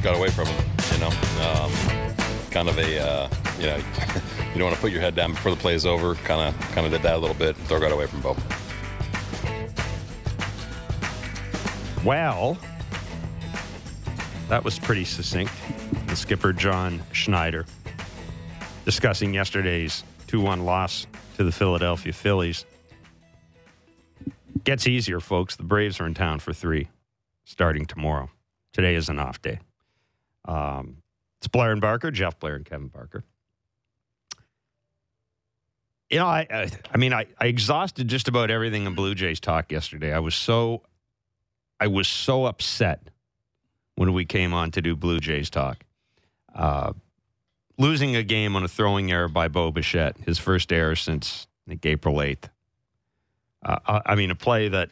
just got away from him. You know, um, kind of a uh, you know, you don't want to put your head down before the play is over. Kind of kind of did that a little bit. Throw got away from Bo. Well, that was pretty succinct. The skipper John Schneider discussing yesterday's 2-1 loss to the Philadelphia Phillies. Gets easier, folks. The Braves are in town for three, starting tomorrow. Today is an off day. Um, it's Blair and Barker, Jeff Blair and Kevin Barker. You know, I, I, I mean, I, I exhausted just about everything in Blue Jays talk yesterday. I was so, I was so upset when we came on to do Blue Jays talk. Uh, losing a game on a throwing error by Bo Bichette, his first error since I think April 8th. Uh, I mean, a play that.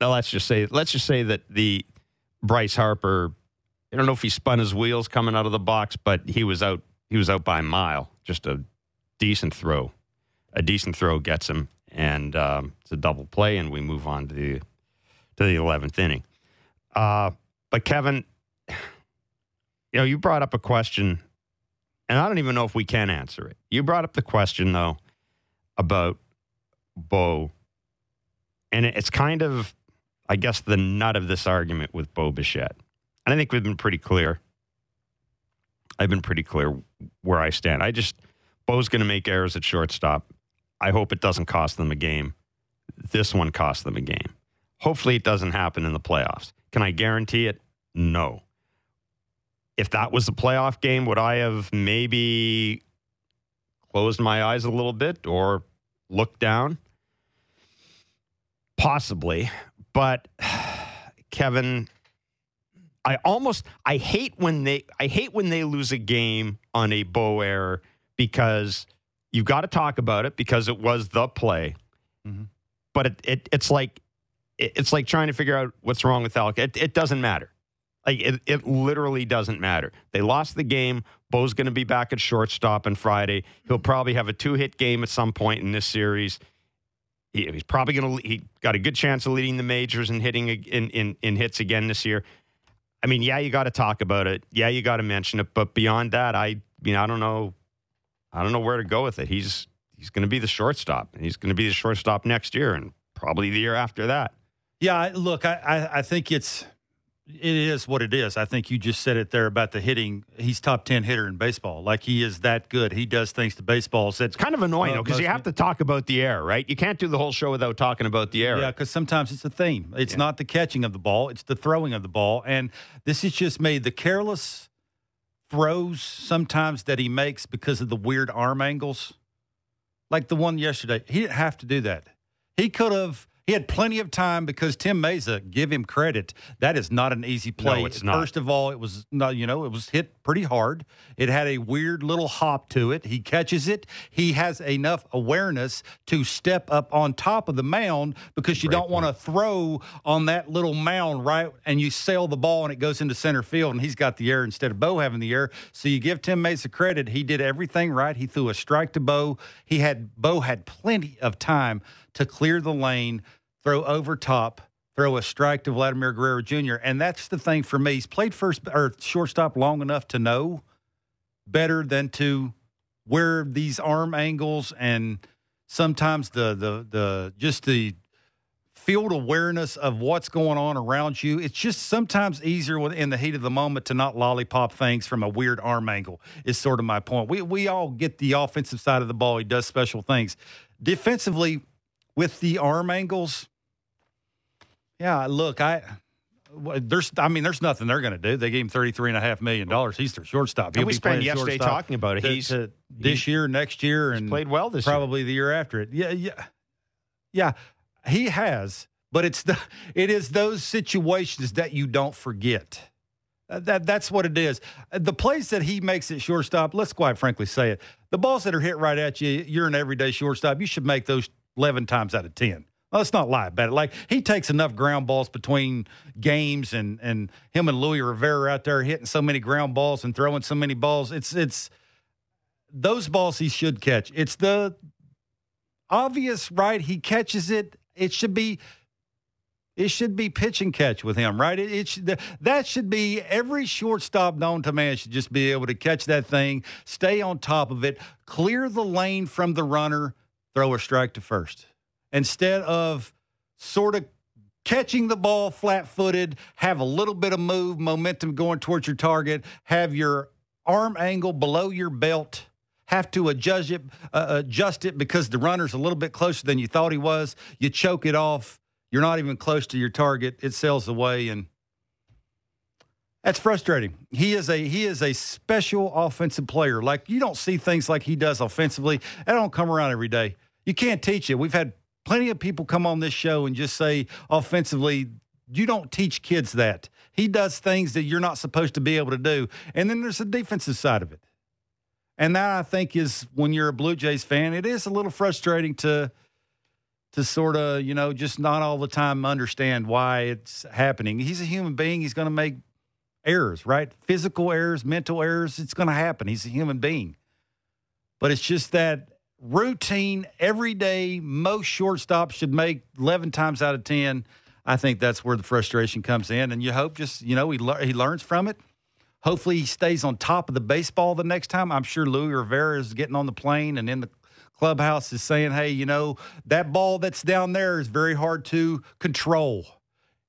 Now let's just say let's just say that the Bryce Harper. I don't know if he spun his wheels coming out of the box, but he was out. He was out by a mile. Just a decent throw. A decent throw gets him, and um, it's a double play, and we move on to the to the eleventh inning. Uh, but Kevin, you know, you brought up a question, and I don't even know if we can answer it. You brought up the question though about Bo, and it's kind of, I guess, the nut of this argument with Bo Bichette. And I think we've been pretty clear. I've been pretty clear where I stand. I just Bo's going to make errors at shortstop. I hope it doesn't cost them a game. This one cost them a game. Hopefully, it doesn't happen in the playoffs. Can I guarantee it? No. If that was a playoff game, would I have maybe closed my eyes a little bit or looked down? Possibly. But Kevin, I almost I hate when they I hate when they lose a game on a Bo error because you've got to talk about it because it was the play. Mm-hmm. But it, it it's like it's like trying to figure out what's wrong with Alec. It, it doesn't matter. Like it, it literally doesn't matter. They lost the game. Bo's going to be back at shortstop on Friday. He'll probably have a two hit game at some point in this series. He, he's probably going to. He got a good chance of leading the majors and hitting in, in, in hits again this year. I mean, yeah, you got to talk about it. Yeah, you got to mention it. But beyond that, I mean, I don't know. I don't know where to go with it. He's he's going to be the shortstop. and He's going to be the shortstop next year and probably the year after that. Yeah, look, I, I, I think it's it is what it is. I think you just said it there about the hitting. He's top ten hitter in baseball. Like he is that good. He does things to baseball. So it's kind of annoying uh, though because you have to talk about the air, right? You can't do the whole show without talking about the air. Yeah, because sometimes it's a theme. It's yeah. not the catching of the ball; it's the throwing of the ball. And this is just made the careless throws sometimes that he makes because of the weird arm angles, like the one yesterday. He didn't have to do that. He could have he had plenty of time because Tim Mayza, give him credit, that is not an easy play. No, it's not. First of all, it was not, you know, it was hit pretty hard. It had a weird little hop to it. He catches it. He has enough awareness to step up on top of the mound because you Great don't want to throw on that little mound right and you sail the ball and it goes into center field and he's got the air instead of Bo having the air. So you give Tim Mayza credit. He did everything right. He threw a strike to Bo. He had Bo had plenty of time to clear the lane throw over top, throw a strike to Vladimir Guerrero Jr. And that's the thing for me. He's played first or shortstop long enough to know better than to where these arm angles and sometimes the the the just the field awareness of what's going on around you. It's just sometimes easier in the heat of the moment to not lollipop things from a weird arm angle. Is sort of my point. We we all get the offensive side of the ball. He does special things. Defensively, with the arm angles, yeah, look, I there's I mean there's nothing they're going to do. They gave him thirty three and a half million dollars. He's their shortstop. He'll and we spent yesterday talking about it. To, he's to this he, year, next year, and played well this probably year. the year after it. Yeah, yeah, yeah. He has, but it's the it is those situations that you don't forget. Uh, that that's what it is. Uh, the plays that he makes at shortstop. Let's quite frankly say it. The balls that are hit right at you, you're an everyday shortstop. You should make those 11 times out of 10. Let's not lie about it. Like he takes enough ground balls between games, and and him and Luis Rivera out there hitting so many ground balls and throwing so many balls. It's it's those balls he should catch. It's the obvious right. He catches it. It should be. It should be pitch and catch with him, right? It, it should, that should be every shortstop known to man should just be able to catch that thing, stay on top of it, clear the lane from the runner, throw a strike to first. Instead of sort of catching the ball flat footed, have a little bit of move, momentum going towards your target, have your arm angle below your belt, have to adjust it, uh, adjust it because the runner's a little bit closer than you thought he was. You choke it off you're not even close to your target. It sails away, and that's frustrating. He is a he is a special offensive player. Like you don't see things like he does offensively. That don't come around every day. You can't teach it. We've had plenty of people come on this show and just say offensively, you don't teach kids that. He does things that you're not supposed to be able to do. And then there's the defensive side of it. And that I think is when you're a Blue Jays fan, it is a little frustrating to to sort of, you know, just not all the time understand why it's happening. He's a human being. He's going to make errors, right? Physical errors, mental errors. It's going to happen. He's a human being. But it's just that routine, every day, most shortstops should make 11 times out of 10. I think that's where the frustration comes in. And you hope just, you know, he, le- he learns from it. Hopefully he stays on top of the baseball the next time. I'm sure Luis Rivera is getting on the plane and in the clubhouse is saying, hey, you know, that ball that's down there is very hard to control.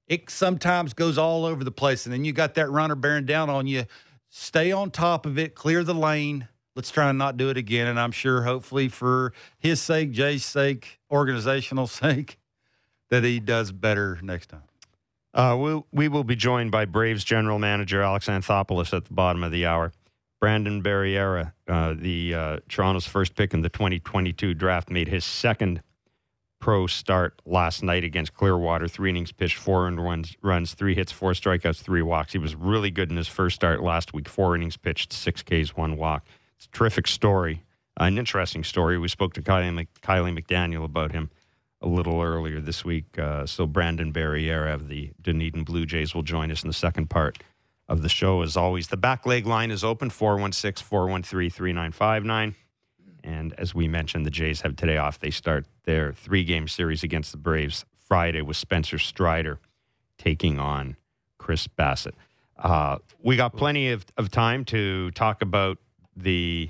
It sometimes goes all over the place. And then you got that runner bearing down on you. Stay on top of it, clear the lane. Let's try and not do it again. And I'm sure, hopefully, for his sake, Jay's sake, organizational sake, that he does better next time. Uh, we'll, we will be joined by Braves general manager Alex Anthopoulos at the bottom of the hour. Brandon Barriera, uh, the uh, Toronto's first pick in the 2022 draft, made his second pro start last night against Clearwater. Three innings pitched, four and runs, runs, three hits, four strikeouts, three walks. He was really good in his first start last week. Four innings pitched, six Ks, one walk. Terrific story, an interesting story. We spoke to Kiley McDaniel about him a little earlier this week. Uh, so Brandon Barriera of the Dunedin Blue Jays will join us in the second part of the show. As always, the back leg line is open 416 413 3959. And as we mentioned, the Jays have today off. They start their three game series against the Braves Friday with Spencer Strider taking on Chris Bassitt. Uh, we got plenty of, of time to talk about the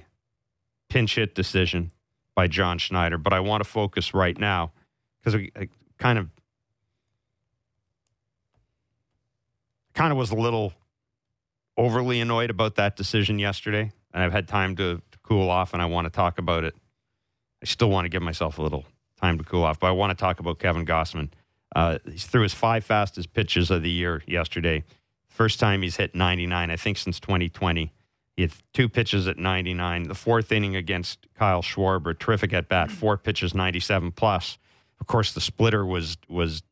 pinch hit decision by John Schneider, but I want to focus right now because we kind of kind of was a little overly annoyed about that decision yesterday, and I've had time to, to cool off, and I want to talk about it. I still want to give myself a little time to cool off, but I want to talk about Kevin Gausman. Uh, he threw his five fastest pitches of the year yesterday. First time he's hit 99, I think, since 2020. Two pitches at 99. The fourth inning against Kyle Schwarber, terrific at bat, four pitches, 97 plus. Of course, the splitter was was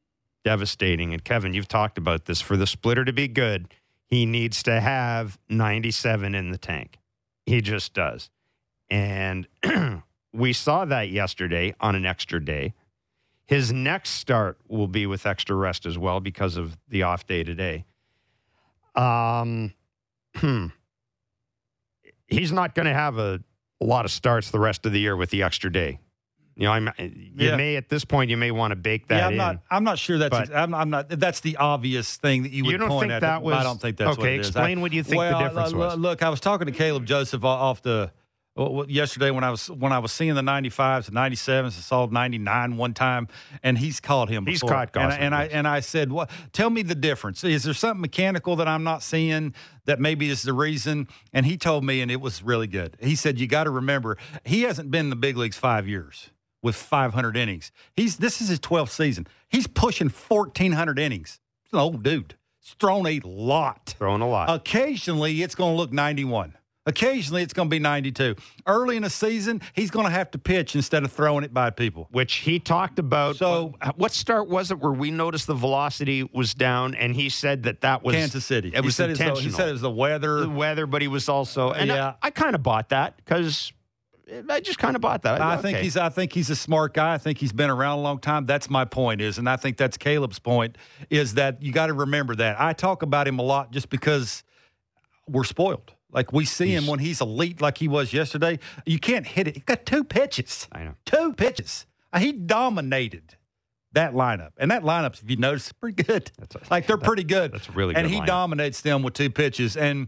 devastating. And Kevin, you've talked about this. For the splitter to be good, he needs to have 97 in the tank. He just does. And we saw that yesterday on an extra day. His next start will be with extra rest as well because of the off day today. Um, he's not going to have a, a lot of starts the rest of the year with the extra day. You know, I'm, you yeah. may at this point you may want to bake that. Yeah, I'm in, not. I'm not sure that's. I'm, I'm, not. That's the obvious thing that you would you don't point think at. That was, I don't think that's okay. What explain I, what you think well, the difference uh, was. Look, I was talking to Caleb Joseph off the yesterday when I was when I was seeing the 95s and 97s, I saw 99 one time, and he's caught him. He's caught Gausman. And, and I and I said, "What? Tell me the difference. Is there something mechanical that I'm not seeing that maybe is the reason?" And he told me, and it was really good. He said, "You got to remember, he hasn't been in the big leagues five years." with 500 innings. He's this is his 12th season. He's pushing 1,400 innings. He's an old dude. He's thrown a lot. Thrown a lot. Occasionally, it's going to look 91. Occasionally, it's going to be 92. Early in the season, he's going to have to pitch instead of throwing it by people. Which he talked about. So, what start was it where we noticed the velocity was down, and he said that that was Kansas City. It was he said intentional. It was the, he said it was the weather. The weather, but he was also. And yeah, I, I kind of bought that because I just kind of bought that. I, okay. think he's. I think he's a smart guy. I think he's been around a long time. That's my point. Is, and I think that's Caleb's point. Is that you got to remember that I talk about him a lot just because we're spoiled. Like we see he's, him when he's elite, like he was yesterday. You can't hit it. He got two pitches. I know two pitches. Uh, he dominated that lineup. And that lineup, if you notice, is pretty good. That's a- like they're pretty good. that's really And he lineup. dominates them with two pitches. And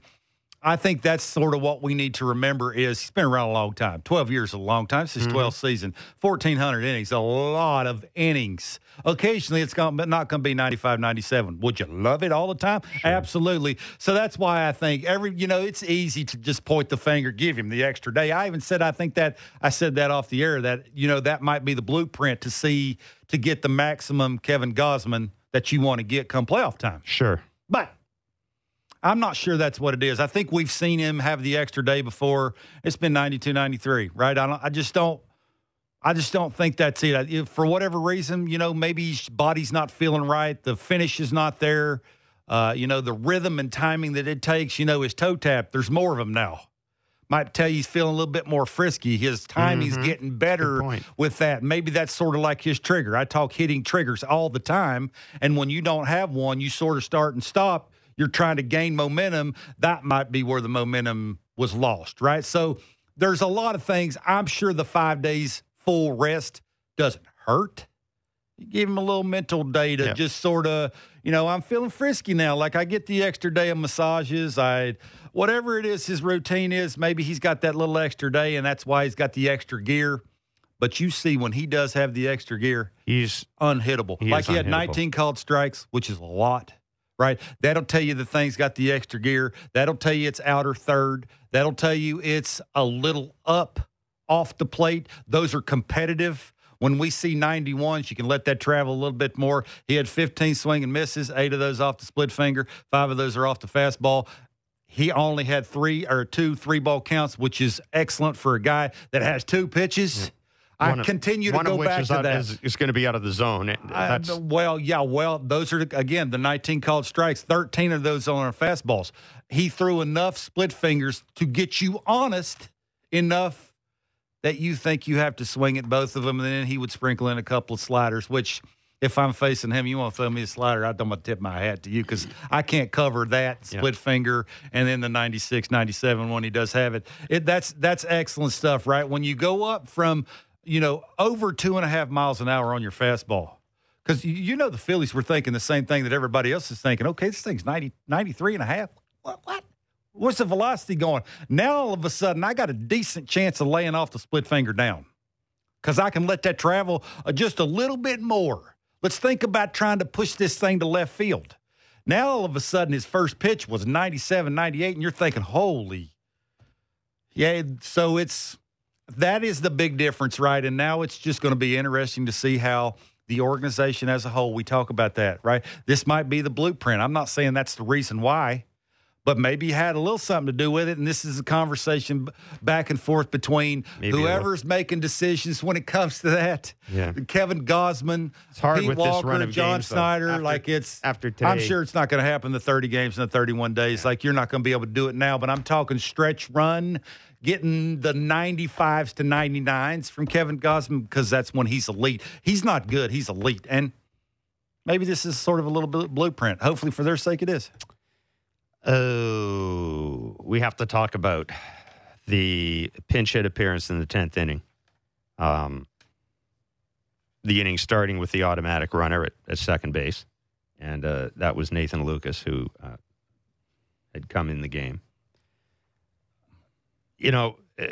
I think that's sort of what we need to remember is he's been around a long time. 12 years is a long time. This is Mm-hmm. 12th season. 1,400 innings, a lot of innings. Occasionally it's not going to be 95, 97. Would you love it all the time? Absolutely. So that's why I think every, you know, it's easy to just point the finger, give him the extra day. I even said, I think that, I said that off the air that, you know, that might be the blueprint to see, to get the maximum Kevin Gausman that you want to get come playoff time. Sure. But I'm not sure that's what it is. I think we've seen him have the extra day before. It's been 92, 93, right? I, don't, I just don't. I just don't think that's it. I- if- For whatever reason, you know, maybe his body's not feeling right. The finish is not there. Uh, you know, the rhythm and timing that it takes. You know, his toe tap. There's more of them now. Might tell you he's feeling a little bit more frisky. His timing's getting better with that. Maybe that's sort of like his trigger. I talk hitting triggers all the time. And when you don't have one, you sort of start and stop. You're trying to gain momentum. That might be where the momentum was lost, right? So there's a lot of things. I'm sure the five days full rest doesn't hurt. You give him a little mental day to Yeah. just sort of, you know, I'm feeling frisky now. Like I get the extra day of massages. I, whatever it is, his routine is. Maybe he's got that little extra day, and that's why he's got the extra gear. But you see, when he does have the extra gear, He's unhittable. He like he had unhittable. 19 called strikes, which is a lot, right? That'll tell you the thing's got the extra gear. That'll tell you it's outer third. That'll tell you it's a little up off the plate. Those are competitive. When we see 91s, you can let that travel a little bit more. He had 15 swing and misses, eight of those off the split finger, five of those are off the fastball. He only had three or two three ball counts, which is excellent for a guy that has two pitches. I one of- continue to one go of which back is, to out- that. is, is going to be out of the zone. Uh, well, yeah, well, those are again the 19 called strikes. 13 of those on our fastballs. He threw enough split fingers to get you honest enough that you think you have to swing at both of them, and then he would sprinkle in a couple of sliders. Which, if I'm facing him, you want to throw me a slider, I'm gonna tip my hat to you because I can't cover that Yeah. split finger, and then the 96, 97 when he does have it. It that's that's excellent stuff, right? When you go up from you know over two and a half miles an hour on your fastball because you know the Phillies were thinking the same thing that everybody else is thinking. Okay, this thing's 90, 93 and a half. What? what? What's the velocity going? Now all of a sudden, I got a decent chance of laying off the split finger down because I can let that travel uh, just a little bit more. Let's think about trying to push this thing to left field. Now all of a sudden, his first pitch was 97, 98, and you're thinking, holy. Yeah, so it's that is the big difference, right? And now it's just going to be interesting to see how the organization as a whole, we talk about that, right? This might be the blueprint. I'm not saying that's the reason why, but maybe it had a little something to do with it. And this is a conversation back and forth between Maybe whoever's making decisions when it comes to that. Yeah. Kevin Gausman, It's hard Pete with this Walker, run of John games, though. Schneider. After- like it's after I'm sure it's not going to happen the 30 games in the 31 days. Like you're not going to be able to do it now. But I'm talking stretch run, getting the 95s to 99s from Kevin Gausman because that's when he's elite. He's not good. He's elite, and maybe this is sort of a little bit blueprint. Hopefully, for their sake, it is. Oh, we have to talk about the pinch hit appearance in the tenth inning. Um, the inning starting with the automatic runner at, at second base, and uh, that was Nathan Lukes who uh, had come in the game. You know, uh,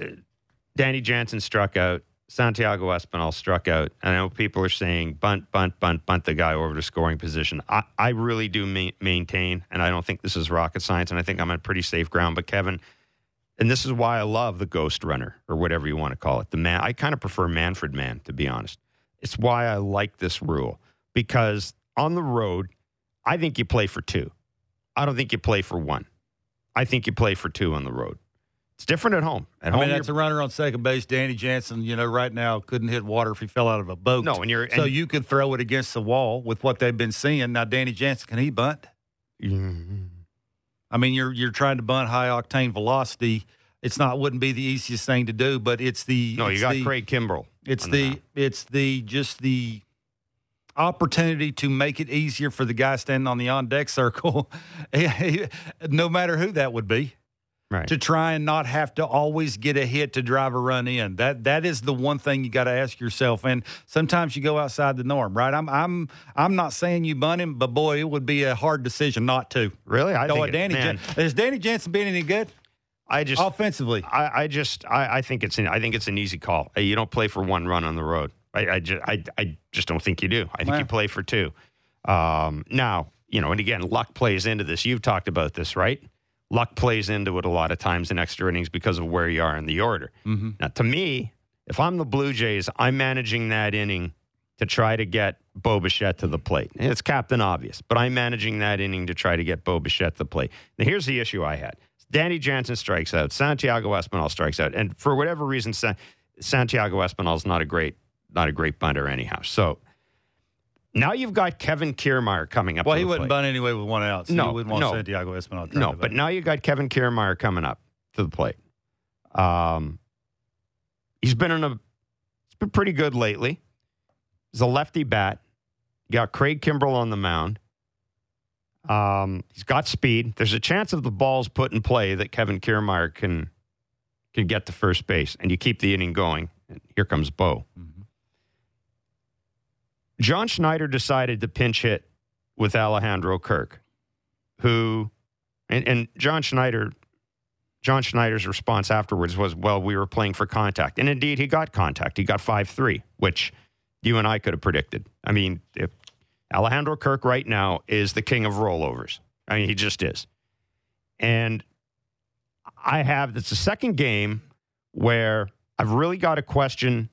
Danny Jansen struck out. Santiago Espinal struck out. And I know people are saying bunt, bunt, bunt, bunt the guy over to scoring position. I, I really do ma- maintain, and I don't think this is rocket science, and I think I'm on pretty safe ground. But Kevin, and this is why I love the ghost runner or whatever you want to call it. The man, I kind of prefer Manfred Man to be honest. It's why I like this rule because on the road, I think you play for two. I don't think you play for one. I think you play for two on the road. It's different at home. At I home, mean, that's a runner on second base. Danny Jansen, you know, right now couldn't hit water if he fell out of a boat. No, and you're- so and- you could throw it against the wall with what they've been seeing. Now, Danny Jansen, can he bunt? Mhm. I mean, you're you're trying to bunt high octane velocity. It's not wouldn't be the easiest thing to do, but it's the No, you got the, Craig Kimbrel. It's the mound. it's the just the opportunity to make it easier for the guy standing on the on deck circle, no matter who that would be. Right. to try and not have to always get a hit to drive a run in. That that is the one thing you got to ask yourself. And sometimes you go outside the norm, right? I'm I'm I'm not saying you bunt him, but boy, it would be a hard decision not to. Really? I Oh, think it- Danny, Jan- has Danny Jansen been any good I just offensively? I, I just I, I think it's an I think it's an easy call. You don't play for one run on the road. I I just, I, I just don't think you do. I think Wow. you play for two. Um, now you know, and again, luck plays into this. You've talked about this, right? Luck plays into it a lot of times in extra innings because of where you are in the order. Mm-hmm. Now, to me, if I'm the Blue Jays, I'm managing that inning to try to get Bo Bichette to the plate. It's captain obvious, but I'm managing that inning to try to get Bo Bichette to the plate. Now, here's the issue I had. Danny Jansen strikes out. Santiago Espinal strikes out. And for whatever reason, Sa- Santiago Espinal's not a great, not a great bunter anyhow. So now you've got Kevin Kiermaier coming up. Well, he wouldn't plate. bunt anyway with one out. So No, wouldn't want no. Santiago Espinal. No, but now you've got Kevin Kiermaier coming up to the plate. Um, he's been in a, he's been pretty good lately. He's a lefty bat. You got Craig Kimbrel on the mound. Um, he's got speed. There's a chance of the ball's put in play that Kevin Kiermaier can can get to first base, and you keep the inning going. And here comes Bo. Mhm. John Schneider decided to pinch hit with Alejandro Kirk, who, and, and John Schneider, John Schneider's response afterwards was, "Well, we were playing for contact," and indeed, he got contact. He got five three, which you and I could have predicted. I mean, Alejandro Kirk right now is the king of rollovers. I mean, he just is, and I have. It's the second game where I've really got to question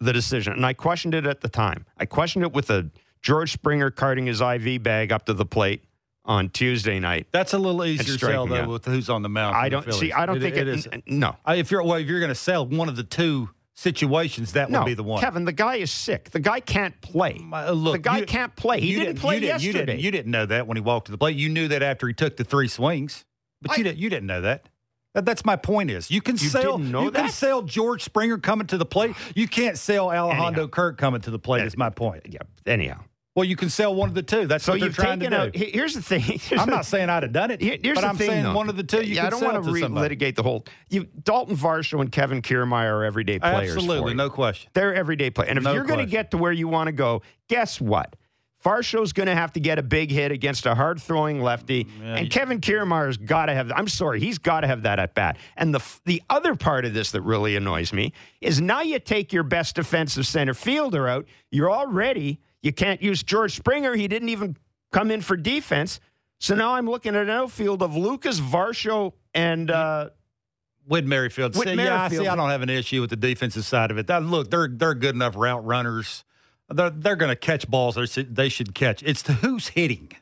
the decision. And I questioned it at the time. I questioned it with a George Springer carting his IV bag up to the plate on Tuesday night. That's a little easier sell though out. with who's on the mound. I don't see. I don't think it, is. n- no. I- If you're well, if you're going to sell one of the two situations, that No, would be the one. Kevin, the guy is sick. The guy can't play. Uh, look, the guy you- can't play. He you didn't, play you didn't, yesterday. You didn't, you didn't know that when he walked to the plate. You knew that after he took the three swings, but I- you didn't. You didn't know that. That- That's my point. Is you can You sell you can sell George Springer coming to the plate. You can't sell Alejandro Anyhow. Kirk coming to the plate. Is my point. yeah. Anyhow, Well, you can sell one of the two. That's so what they're trying to do. he- Here's the thing. Here's I'm the- not saying I'd have done it, Here- Here's but the I'm thing, saying though. one of the two. You yeah, can I don't sell want to to litigate the whole. You, Dalton Varsho and Kevin Kiermaier are everyday players. Absolutely, no question. They're everyday players. And if No you're going to get to where you want to go, guess what? Varsho's going to have to get a big hit against a hard throwing lefty, and Kevin Kiermaier's got to have. I'm sorry, he's got to have that at bat. And the the other part of this that really annoys me is now you take your best defensive center fielder out. You're already you can't use George Springer. He didn't even come in for defense. So now I'm looking at an outfield of Lukes Varsho and uh, Whit Merrifield. See, yeah, I see. I don't have an issue with the defensive side of it. That, look, they're they're good enough route runners. They're they're going to catch balls they should, they should catch. It's the who's hitting.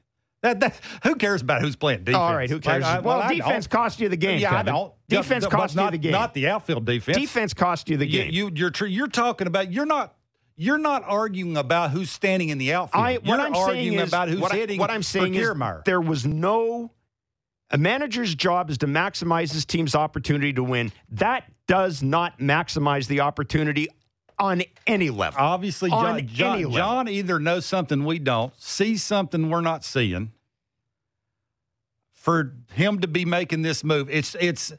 That, that who cares about who's playing defense? all right. Who cares? Like, I- well, I defense cost you the game. Yeah, Kevin. I don't. Defense cost not, you the game. Not the outfield defense. defense cost you the game. you you're tr- you're talking about. You're not. You're not arguing about who's standing in the outfield. I, you're what I'm arguing saying is, about who's what, I, hitting. what I'm saying is Kiermaier. there was no. A manager's job is to maximize his team's opportunity to win. That does not maximize the opportunity on any level. Obviously, on John, John, any level. John either knows something we don't, sees something we're not seeing. For him to be making this move, it's it's.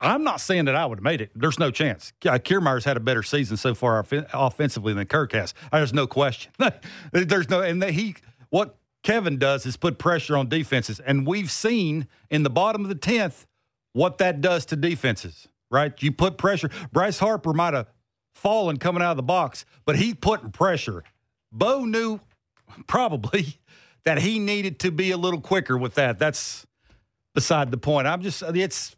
I'm not saying that I would have made it. There's no chance. Uh, Kiermaier's had a better season so far offen- offensively than Kirk has. There's no question. There's no, and he what Kevin does is put pressure on defenses, and we've seen in the bottom of the tenth what that does to defenses. Right? You put pressure. Bryce Harper might have fallen coming out of the box, but he putting pressure. Bo knew probably that he needed to be a little quicker with that. That's beside the point. I'm just it's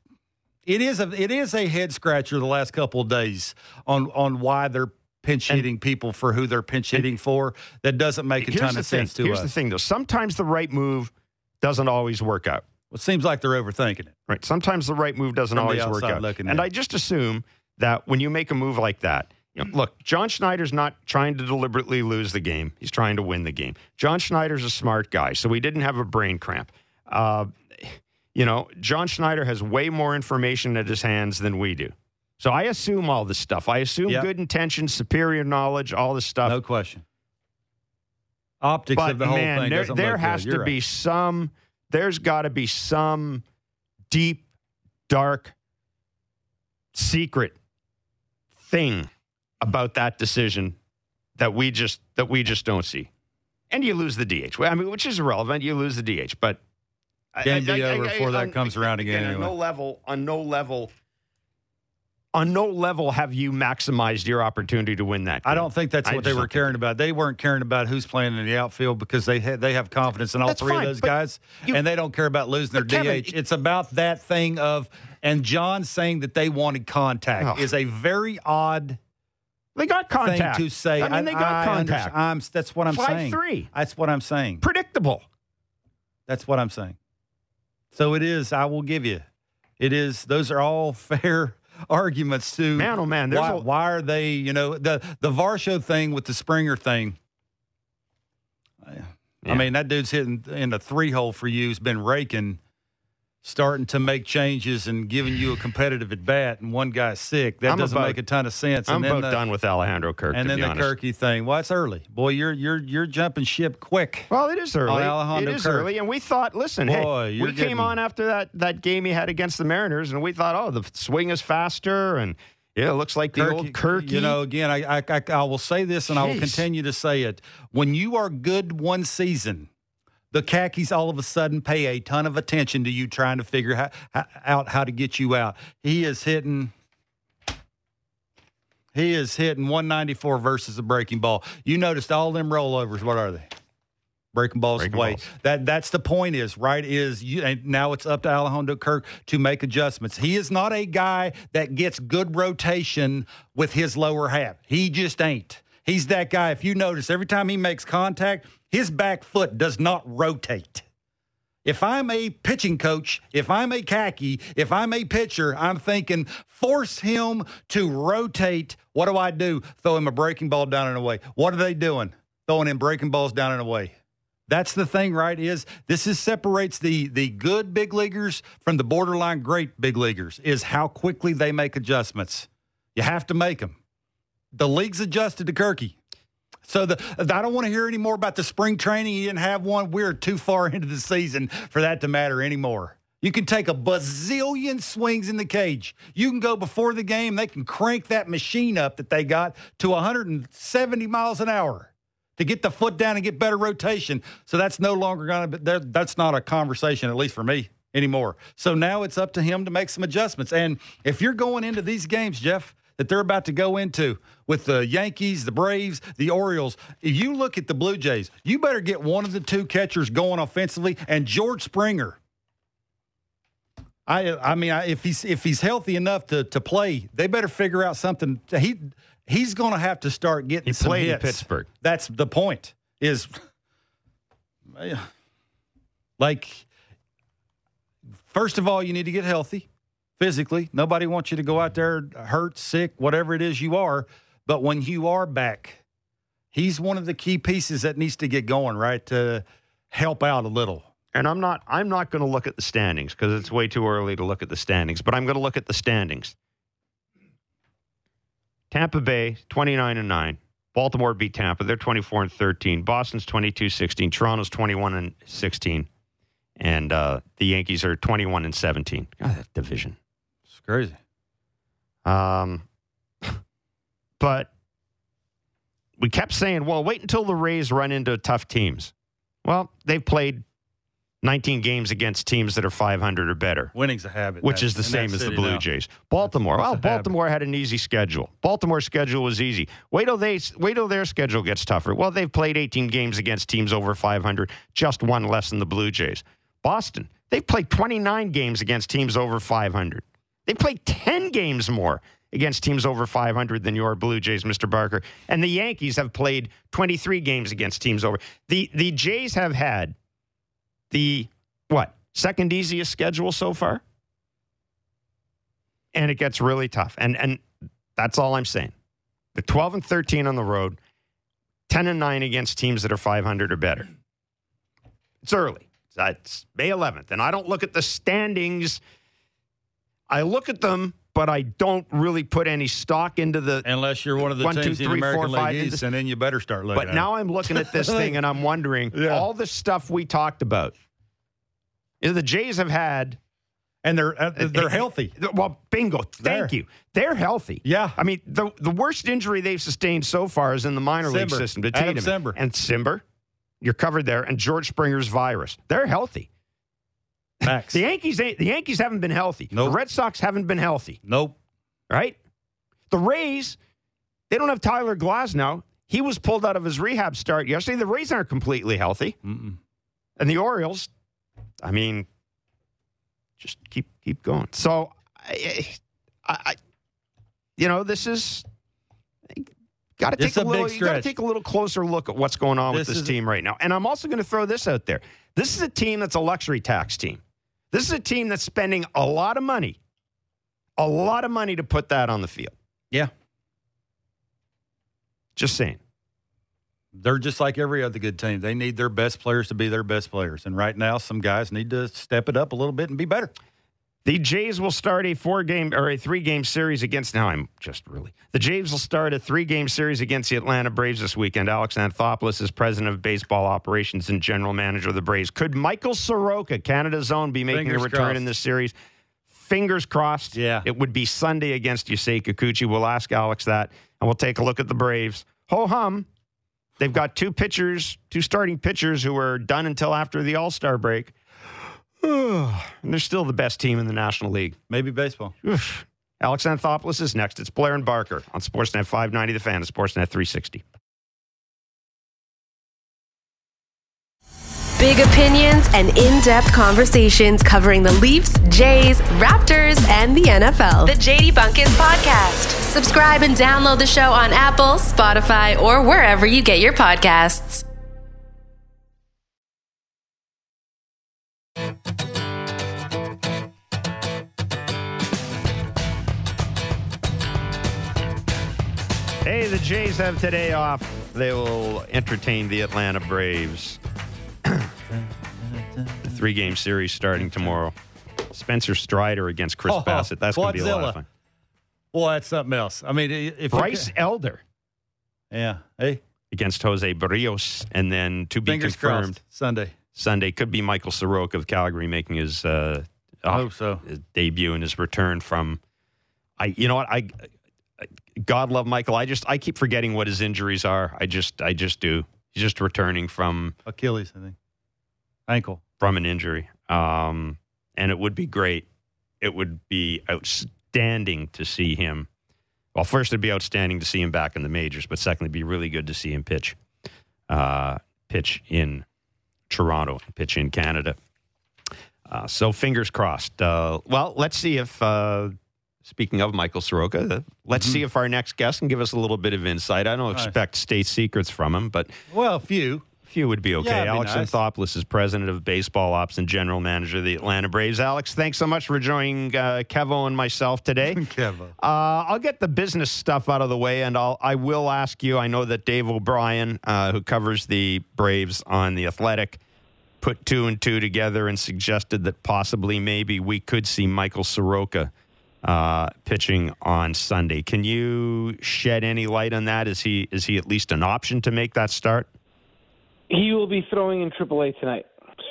it is a it is a head scratcher the last couple of days on on why they're pinch hitting people for who they're pinch hitting for. That doesn't make a ton of thing. sense to Here's us. Here's the thing, though. Sometimes the right move doesn't always work out. It seems like they're overthinking it. Right. Sometimes the right move doesn't From always work out. And in. I just assume that when you make a move like that, you know, look, John Schneider's not trying to deliberately lose the game. He's trying to win the game. John Schneider's a smart guy, so he didn't have a brain cramp. Uh, you know, John Schneider has way more information at his hands than we do. So I assume all this stuff. I assume Yep. good intentions, superior knowledge, all this stuff. No question. Optics but of the whole man, thing there, there has to You're be some there's got to be some deep, dark, secret thing about that decision that we just that we just don't see. And you lose the DH. I mean, which is irrelevant. You lose the DH, but Game be over before that on- comes around again. On anyway. no level, on no level, on no level have you maximized your opportunity to win that. I don't think that's I what they were caring about. They weren't caring about who's playing in the outfield because they had, they have confidence in all That's three fine, of those guys, you- and they don't care about losing their Kevin, DH. It's about that thing of and John saying that they wanted contact Oh. is a very odd They got contact thing to say. I mean, they got under- contact. I'm, that's what I'm Five saying. three. That's what I'm saying. Predictable. That's what I'm saying. So it is. I will give you. It is. Those are all fair arguments to Man, oh man, why, a, why are they? You know the the Varsho thing with the Springer thing. Yeah. I mean, that dude's hitting in the three hole for you. He's been raking, starting to make changes and giving you a competitive at bat, and one guy's sick. That I'm doesn't about- make a ton of sense. I'm about the, done with Alejandro Kirk. And then the honest. Kirky thing. Well, it's early, boy. You're you're you're jumping ship quick. Well, it is early. Alejandro it is Kirk. early, and we thought, listen, Boy, hey, we getting- came on after that that game he had against the Mariners, and we thought, oh, the swing is faster, and yeah, it looks like the old Kirky. You know, again, I, I I I will say this, and I will continue to say it. When you are good one season, the khakis all of a sudden pay a ton of attention to you, trying to figure how, how, out how to get you out. He is hitting. He is hitting 194 versus a breaking ball. You noticed all them rollovers. What are they? Breaking balls Breaking away. balls. That that's the point. Is right. Is you and now it's up to Alejandro Kirk to make adjustments. He is not a guy that gets good rotation with his lower half. He just ain't. He's that guy. If you notice, every time he makes contact, his back foot does not rotate. If I'm a pitching coach, if I'm a khaki, if I'm a pitcher, I'm thinking force him to rotate. What do I do? Throw him a breaking ball down and away. What are they doing? Throwing him breaking balls down and away. That's the thing, right? Is this is separates the the good big leaguers from the borderline great big leaguers is how quickly they make adjustments. You have to make them. The league's adjusted to Kirky. So the I don't want to hear any more about the spring training. He didn't have one. We're too far into the season for that to matter anymore. You can take a bazillion swings in the cage. You can go before the game. They can crank that machine up that they got to 170 miles an hour to get the foot down and get better rotation. So that's no longer going to be, that's not a conversation, at least for me anymore. So now it's up to him to make some adjustments. And if you're going into these games, Jeff, that they're about to go into with the Yankees, the Braves, the Orioles, if you look at the Blue Jays, you better get one of the two catchers going offensively. And George Springer, I I mean, I, if he's if he's healthy enough to to play, they better figure out something. He he's going to have to start getting He some played in. Pittsburgh. That's the point. Is like first of all, you need to get healthy physically. Nobody wants you to go out there hurt, sick, whatever it is you are. But when you are back, he's one of the key pieces that needs to get going, right? To help out a little. and I'm not I'm not going to look at the standings because it's way too early to look at the standings, but I'm going to look at the standings. Tampa Bay 29 and 9. Baltimore beat Tampa. They're 24 and 13. Boston's 22 16. Toronto's 21 and 16. And uh, the Yankees are 21 and 17. God, that division. Crazy. Um, but we kept saying, well, wait until the Rays run into tough teams. Well, they've played 19 games against teams that are 500 or better, Winning's a habit, which is the same as the Blue now. Jays. Baltimore, That's- well, that's habit. Baltimore had an easy schedule. Baltimore's schedule was easy. Wait till they wait till their schedule gets tougher. Well, they've played 18 games against teams over 500, just one less than the Blue Jays. Boston, they've played 29 games against teams over 500. They played 10 games more against teams over 500 than your Blue Jays, Mr. Barker. And the Yankees have played 23 games against teams over. The the Jays have had the what? Second easiest schedule so far? And it gets really tough. And and that's all I'm saying. The 12 and 13 on the road, 10 and 9 against teams that are 500 or better. It's early. It's uh, May 11th. And I don't look at the standings. I look at them, but I don't really put any stock into the. Unless you're one of the One, two, teams in the three, four, American five, League East, and then you better start looking. But now it. I'm looking at this thing and I'm wondering Yeah. all the stuff we talked about You know, the Jays have had and they're uh, they're healthy. Well, bingo. Thank There. you. They're healthy. Yeah. I mean, the the worst injury they've sustained so far is in the minor league Simber. system to Tatum Simber. and Simber. You're covered there, and George Springer's virus. They're healthy. Max. The Yankees ain't. The Yankees haven't been healthy. Nope. The Red Sox haven't been healthy. nope. Right. The Rays. They don't have Tyler Glasnow. He was pulled out of his rehab start yesterday. The Rays aren't completely healthy, Mm-mm. and the Orioles. I mean, just keep keep going. So, I, I, you know, this is got to take a, a little. You got to take a little closer look at what's going on with This this team right now. And I'm also going to throw this out there. This is a team that's a luxury tax team. This is a team that's spending a lot of money, a lot of money to put that on the field. Yeah. Just saying. They're just like every other good team. They need their best players to be their best players. And right now, some guys need to step it up a little bit and be better. The Jays will start a four game or a three game series against. Now I'm just really. The Jays will start a three game series against the Atlanta Braves this weekend. Alex Anthopoulos is president of baseball operations and general manager of the Braves. Could Michael Soroka, Canada's own, be making Fingers a return crossed. in this series? Fingers crossed. Yeah. It would be Sunday against Yusei Kikuchi. We'll ask Alex that, and we'll take a look at the Braves. Ho hum. They've got two pitchers, two starting pitchers who are done until after the All Star break. and they're still the best team in the National League. Maybe baseball. Oof. Alex Anthopoulos is next. It's Blair and Barker on Sportsnet 590, The Fan, and Sportsnet 360. Big opinions and in depth conversations covering the Leafs, Jays, Raptors, and the NFL. The JD Bunkis Podcast. Subscribe and download the show on Apple, Spotify, or wherever you get your podcasts. Hey, the Jays have today off. They will entertain the Atlanta Braves. the three game series starting tomorrow. Spencer Strider against Chris Oh, Bassitt. That's going to be a lot of fun. Well, that's something else. I mean, if Bryce Elder yeah. Hey, against Jose Berrios. And then to be fingers confirmed. Sunday. Sunday could be Michael Soroka of Calgary making his, uh, I oh, hope so. his debut and his return from. I, you know what I, God love Michael. I just I keep forgetting what his injuries are. I just I just do. He's just returning from Achilles, I think. Ankle. from an injury. Um, and it would be great. It would be outstanding to see him. Well, first it'd be outstanding to see him back in the majors, but secondly, it'd be really good to see him pitch, uh, pitch in Toronto, pitch in Canada. Uh, so fingers crossed. Uh, well, let's see if. Speaking of Michael Soroka, uh, let's see if our next guest can give us a little bit of insight. I don't expect state secrets from him, but Well, a few. few would be okay. Yeah, be Alex nice. Anthopoulos is president of baseball ops and general manager of the Atlanta Braves. Alex, thanks so much for joining uh, Kevo and myself today. Kevo. Uh, I'll get the business stuff out of the way, and I'll I will ask you. I know that Dave O'Brien, uh, who covers the Braves on the Athletic, put two and two together and suggested that possibly maybe we could see Michael Soroka uh, pitching on Sunday. Can you shed any light on that? Is he is he at least an option to make that start? He will be throwing in AAA tonight,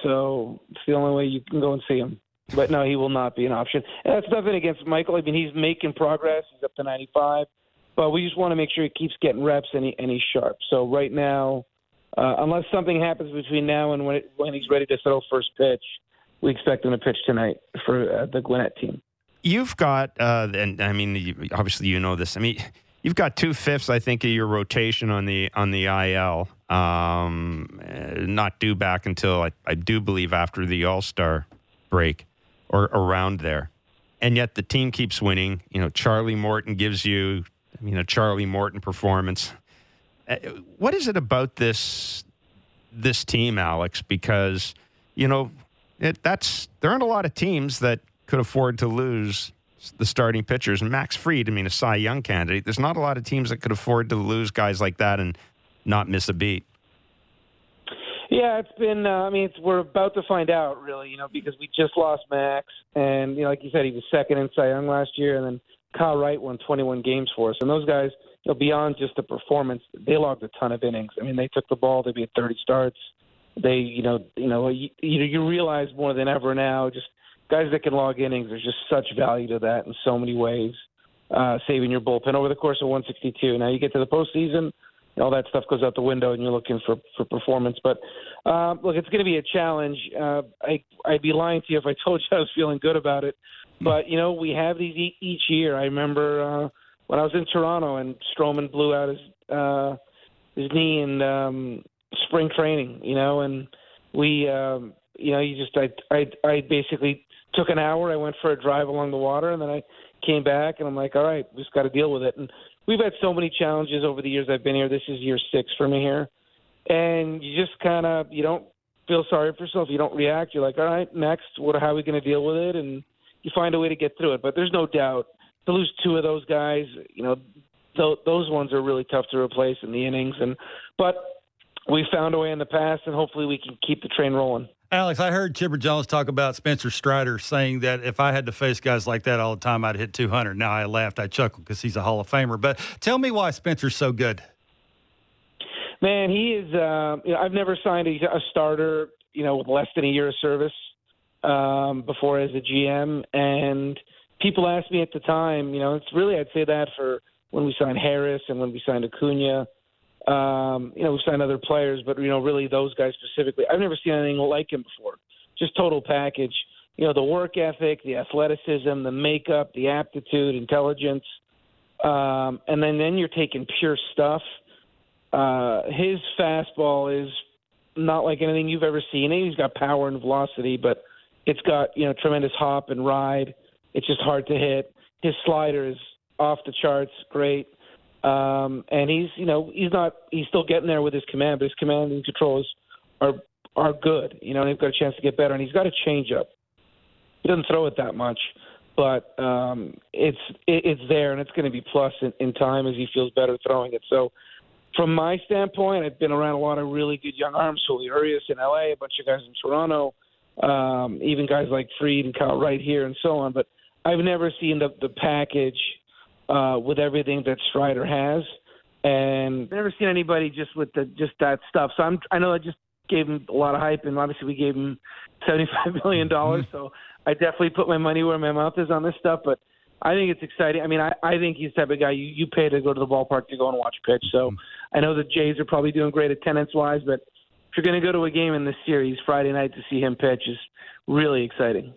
so it's the only way you can go and see him. But no, he will not be an option. And that's nothing against Michael. I mean, he's making progress. He's up to 95, but we just want to make sure he keeps getting reps and, he, and he's sharp. So right now, uh, unless something happens between now and when it, when he's ready to throw first pitch, we expect him to pitch tonight for uh, the Gwinnett team. You've got, uh, and I mean, you, obviously you know this. I mean, you've got two fifths, I think, of your rotation on the on the IL. Um, uh, not due back until I, I do believe after the All Star break or around there, and yet the team keeps winning. You know, Charlie Morton gives you, I mean, a Charlie Morton performance. Uh, What is it about this this team, Alex? Because you know, it, that's there aren't a lot of teams that could afford to lose the starting pitchers. And Max Fried, I mean, a Cy Young candidate. There's not a lot of teams that could afford to lose guys like that and not miss a beat. Yeah, it's been. Uh, I mean, it's, we're about to find out, really. You know, because we just lost Max, and you know, like you said, he was second in Cy Young last year, and then Kyle Wright won 21 games for us. And those guys, you know, beyond just the performance, they logged a ton of innings. I mean, they took the ball. They made 30 starts. they, you know, you know, you, you realize more than ever now, just guys that can log innings. There's just such value to that in so many ways. Uh, saving your bullpen over the course of 162. Now you get to the postseason, and all that stuff goes out the window, and you're looking for for performance. But uh, look, it's going to be a challenge. Uh, I I'd be lying to you if I told you I was feeling good about it. But you know, we have these e- each year. I remember uh, when I was in Toronto and Stroman blew out his uh, his knee in um, spring training. You know, and we, um, you know, you just I I I basically took an hour. I went for a drive along the water, and then I came back, and I'm like, all right, we just got to deal with it. And we've had so many challenges over the years I've been here. This is year six for me here, and you just kind of you don't feel sorry for yourself. You don't react. You're like, all right, next, what? How are we going to deal with it? And you find a way to get through it. But there's no doubt to lose two of those guys, you know, th- those ones are really tough to replace in the innings. And but we found a way in the past, and hopefully we can keep the train rolling. Alex, I heard Chipper Jones talk about Spencer Strider saying that if I had to face guys like that all the time, I'd hit 200. Now I laughed, I chuckled because he's a Hall of Famer. But tell me why Spencer's so good. Man, he is. Uh, you know, I've never signed a, a starter, you know, with less than a year of service um, before as a GM, and people asked me at the time, you know, it's really I'd say that for when we signed Harris and when we signed Acuna. Um, you know, we've signed other players, but you know, really those guys specifically, I've never seen anything like him before. Just total package. You know, the work ethic, the athleticism, the makeup, the aptitude, intelligence, um, and then then you're taking pure stuff. Uh, his fastball is not like anything you've ever seen. He's got power and velocity, but it's got you know tremendous hop and ride. It's just hard to hit. His slider is off the charts, great. Um, and he's, you know, he's not, he's still getting there with his command, but his command and controls are are good. You know, they've got a chance to get better. And he's got a changeup. He doesn't throw it that much, but um, it's it, it's there, and it's going to be plus in, in time as he feels better throwing it. So, from my standpoint, I've been around a lot of really good young arms. Julio Urias in LA, a bunch of guys in Toronto, um, even guys like Fried and Kyle Wright here, and so on. But I've never seen the the package uh, with everything that Strider has, and I've never seen anybody just with the just that stuff. So I'm I know I just gave him a lot of hype, and obviously we gave him seventy five million dollars. Mm-hmm. So I definitely put my money where my mouth is on this stuff, but. I think it's exciting. I mean, I, I think he's the type of guy you, you pay to go to the ballpark to go and watch pitch. So mm-hmm. I know the Jays are probably doing great attendance wise, but if you're going to go to a game in this series Friday night to see him pitch is really exciting.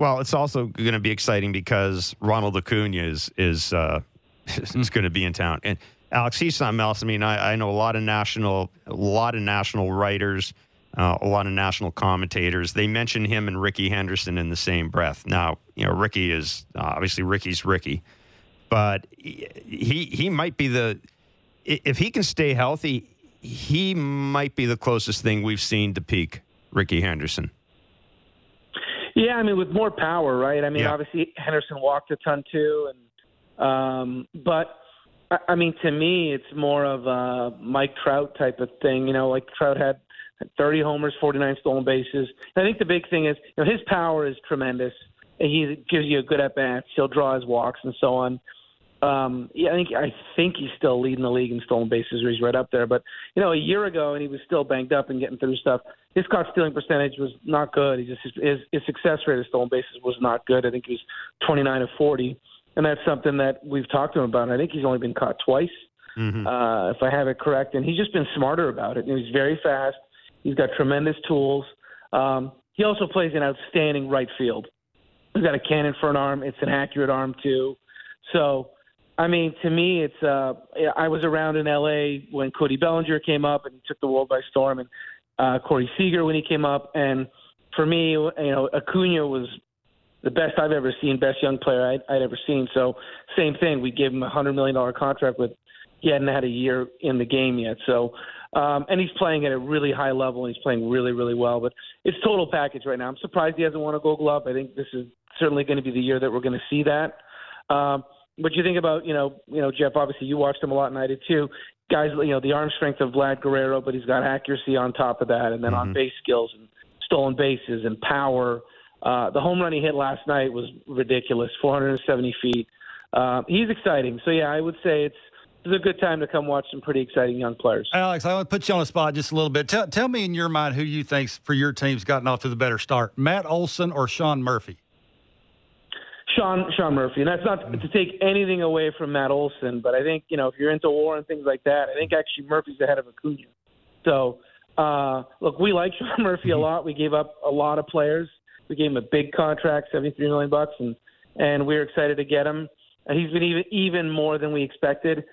Well, it's also going to be exciting because Ronald Acuna is is uh, is going to be in town, and Alex, he's something else. I mean, I, I know a lot of national, a lot of national writers, uh, a lot of national commentators. They mention him and Rickey Henderson in the same breath. Now, you know, Rickey is obviously Rickey's Rickey, but he he might be the if he can stay healthy, he might be the closest thing we've seen to peak Rickey Henderson. Yeah, I mean, with more power, right? I mean, yeah. obviously Henderson walked a ton too, and um, but I mean, to me, it's more of a Mike Trout type of thing. You know, like Trout had 30 homers, 49 stolen bases. And I think the big thing is, you know, his power is tremendous. He gives you a good at bats. He'll draw his walks and so on. Um, yeah, I think I think he's still leading the league in stolen bases, or he's right up there. But you know, a year ago, and he was still banged up and getting through stuff. His caught stealing percentage was not good. He just his, his success rate of stolen bases was not good. I think he was 29 of 40, and that's something that we've talked to him about. And I think he's only been caught twice, mm-hmm. uh, if I have it correct. And he's just been smarter about it. And he's very fast. He's got tremendous tools. Um, he also plays an outstanding right field. He's got a cannon for an arm. It's an accurate arm too. So I mean, to me, it's. Uh, I was around in L.A. when Cody Bellinger came up and he took the world by storm, and uh, Corey Seager when he came up, and for me, you know, Acuna was the best I've ever seen, best young player I'd, I'd ever seen. So, same thing. We gave him a hundred million dollar contract with. He hadn't had a year in the game yet, so um, and he's playing at a really high level. and He's playing really, really well. But it's total package right now. I'm surprised he hasn't won a Gold Glove. I think this is certainly going to be the year that we're going to see that. Um, what do you think about you know you know Jeff? Obviously, you watched him a lot, and I did too. Guys, you know the arm strength of Vlad Guerrero, but he's got accuracy on top of that, and then mm-hmm. on base skills and stolen bases and power. Uh, the home run he hit last night was ridiculous, 470 feet. Uh, he's exciting. So yeah, I would say it's it's a good time to come watch some pretty exciting young players. Alex, I want to put you on the spot just a little bit. Tell, tell me in your mind who you think's for your team's gotten off to the better start, Matt Olson or Sean Murphy? Sean Sean Murphy, and that's not to take anything away from Matt Olson, but I think you know if you're into war and things like that, I think actually Murphy's ahead of Acuna. So uh, look, we like Sean Murphy a lot. We gave up a lot of players. We gave him a big contract, seventy three million bucks, and and we're excited to get him. And he's been even even more than we expected.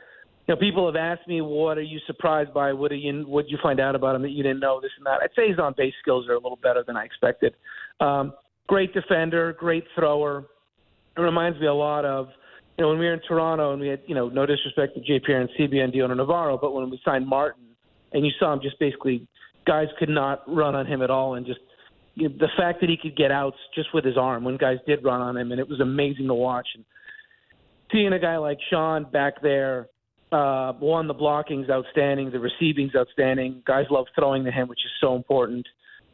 You know, people have asked me, "What are you surprised by? What are you? What did you find out about him that you didn't know? This and that." I'd say his on base skills are a little better than I expected. Um, great defender, great thrower it reminds me a lot of you know when we were in Toronto and we had you know no disrespect to J.P. Arencibia and Dioner Navarro, but when we signed Martin and you saw him just basically guys could not run on him at all and just you know, the fact that he could get outs just with his arm when guys did run on him and it was amazing to watch. And seeing a guy like Sean back there uh one the blocking's outstanding the receiving's outstanding guys love throwing to him which is so important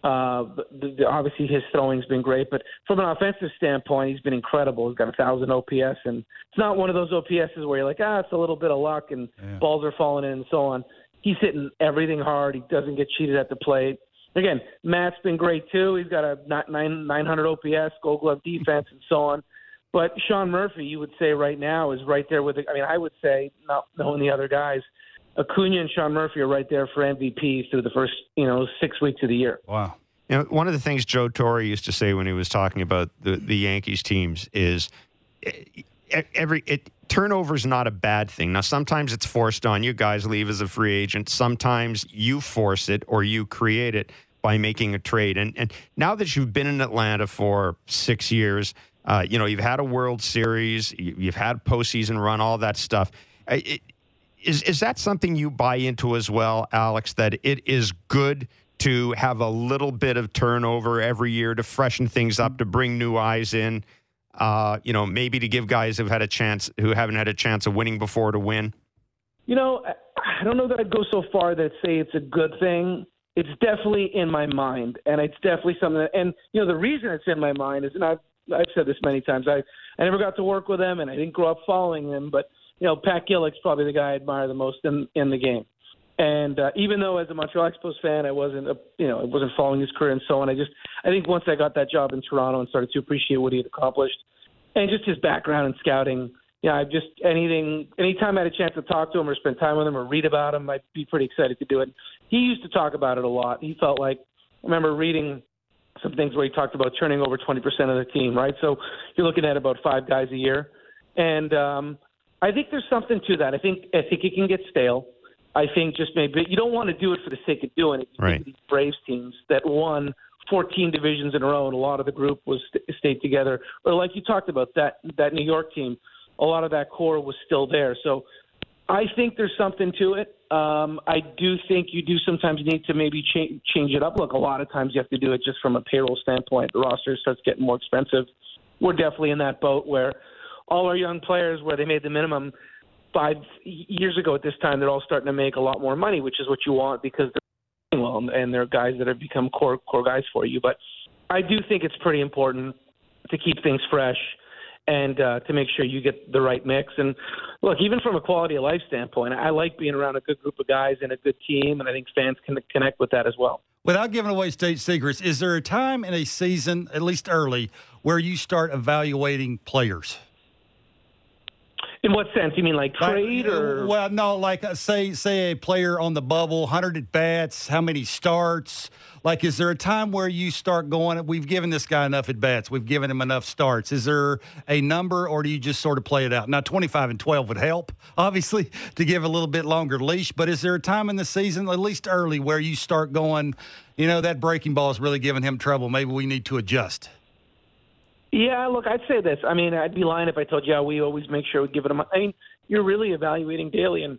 uh, the, the, obviously, his throwing's been great, but from an offensive standpoint, he's been incredible. He's got a thousand OPS, and it's not one of those OPSs where you're like, ah, it's a little bit of luck and yeah. balls are falling in and so on. He's hitting everything hard. He doesn't get cheated at the plate. Again, Matt's been great too. He's got a nine nine hundred OPS, Gold Glove defense, and so on. But Sean Murphy, you would say right now, is right there with. The, I mean, I would say not knowing the other guys, Acuna and Sean Murphy are right there for MVP through the first, you know, six weeks of the year. Wow. You know, one of the things Joe Torre used to say when he was talking about the, the Yankees teams is eh, every it, turnover is not a bad thing. Now, sometimes it's forced on you. Guys leave as a free agent. Sometimes you force it or you create it by making a trade. And and now that you've been in Atlanta for six years, uh, you know you've had a World Series, you've had postseason run, all that stuff. It, is is that something you buy into as well, Alex? That it is good to have a little bit of turnover every year to freshen things up, to bring new eyes in. Uh, you know, maybe to give guys who've had a chance, who haven't had a chance of winning before, to win. You know, I don't know that I'd go so far that say it's a good thing. It's definitely in my mind, and it's definitely something. That, and you know, the reason it's in my mind is, and I've I've said this many times. I I never got to work with them, and I didn't grow up following them, but you know, Pat Gillick's probably the guy I admire the most in in the game. And uh, even though as a Montreal Expos fan, I wasn't, a, you know, I wasn't following his career and so on. I just, I think once I got that job in Toronto and started to appreciate what he had accomplished, and just his background in scouting, yeah, I just anything, anytime I had a chance to talk to him or spend time with him or read about him, I'd be pretty excited to do it. He used to talk about it a lot. He felt like, I remember reading some things where he talked about turning over 20% of the team, right? So you're looking at about five guys a year, and um, I think there's something to that. I think I think it can get stale. I think just maybe you don't want to do it for the sake of doing it. You right. These Braves teams that won 14 divisions in a row, and a lot of the group was stayed together. Or like you talked about that that New York team, a lot of that core was still there. So I think there's something to it. Um, I do think you do sometimes need to maybe change change it up. Look, a lot of times you have to do it just from a payroll standpoint. The roster starts getting more expensive. We're definitely in that boat where all our young players, where they made the minimum five years ago at this time, they're all starting to make a lot more money, which is what you want because they're well, and they're guys that have become core core guys for you. But I do think it's pretty important to keep things fresh and uh, to make sure you get the right mix. And look, even from a quality of life standpoint, I like being around a good group of guys and a good team, and I think fans can connect with that as well. Without giving away state secrets, is there a time in a season, at least early, where you start evaluating players? In what sense? You mean like trade like, or? Well, no, like uh, say say a player on the bubble, hundred at bats, how many starts? Like, is there a time where you start going? We've given this guy enough at bats. We've given him enough starts. Is there a number, or do you just sort of play it out? Now, twenty five and twelve would help, obviously, to give a little bit longer leash. But is there a time in the season, at least early, where you start going? You know, that breaking ball is really giving him trouble. Maybe we need to adjust. Yeah, look, I'd say this. I mean, I'd be lying if I told you how we always make sure we give it a. I mean, you're really evaluating daily, and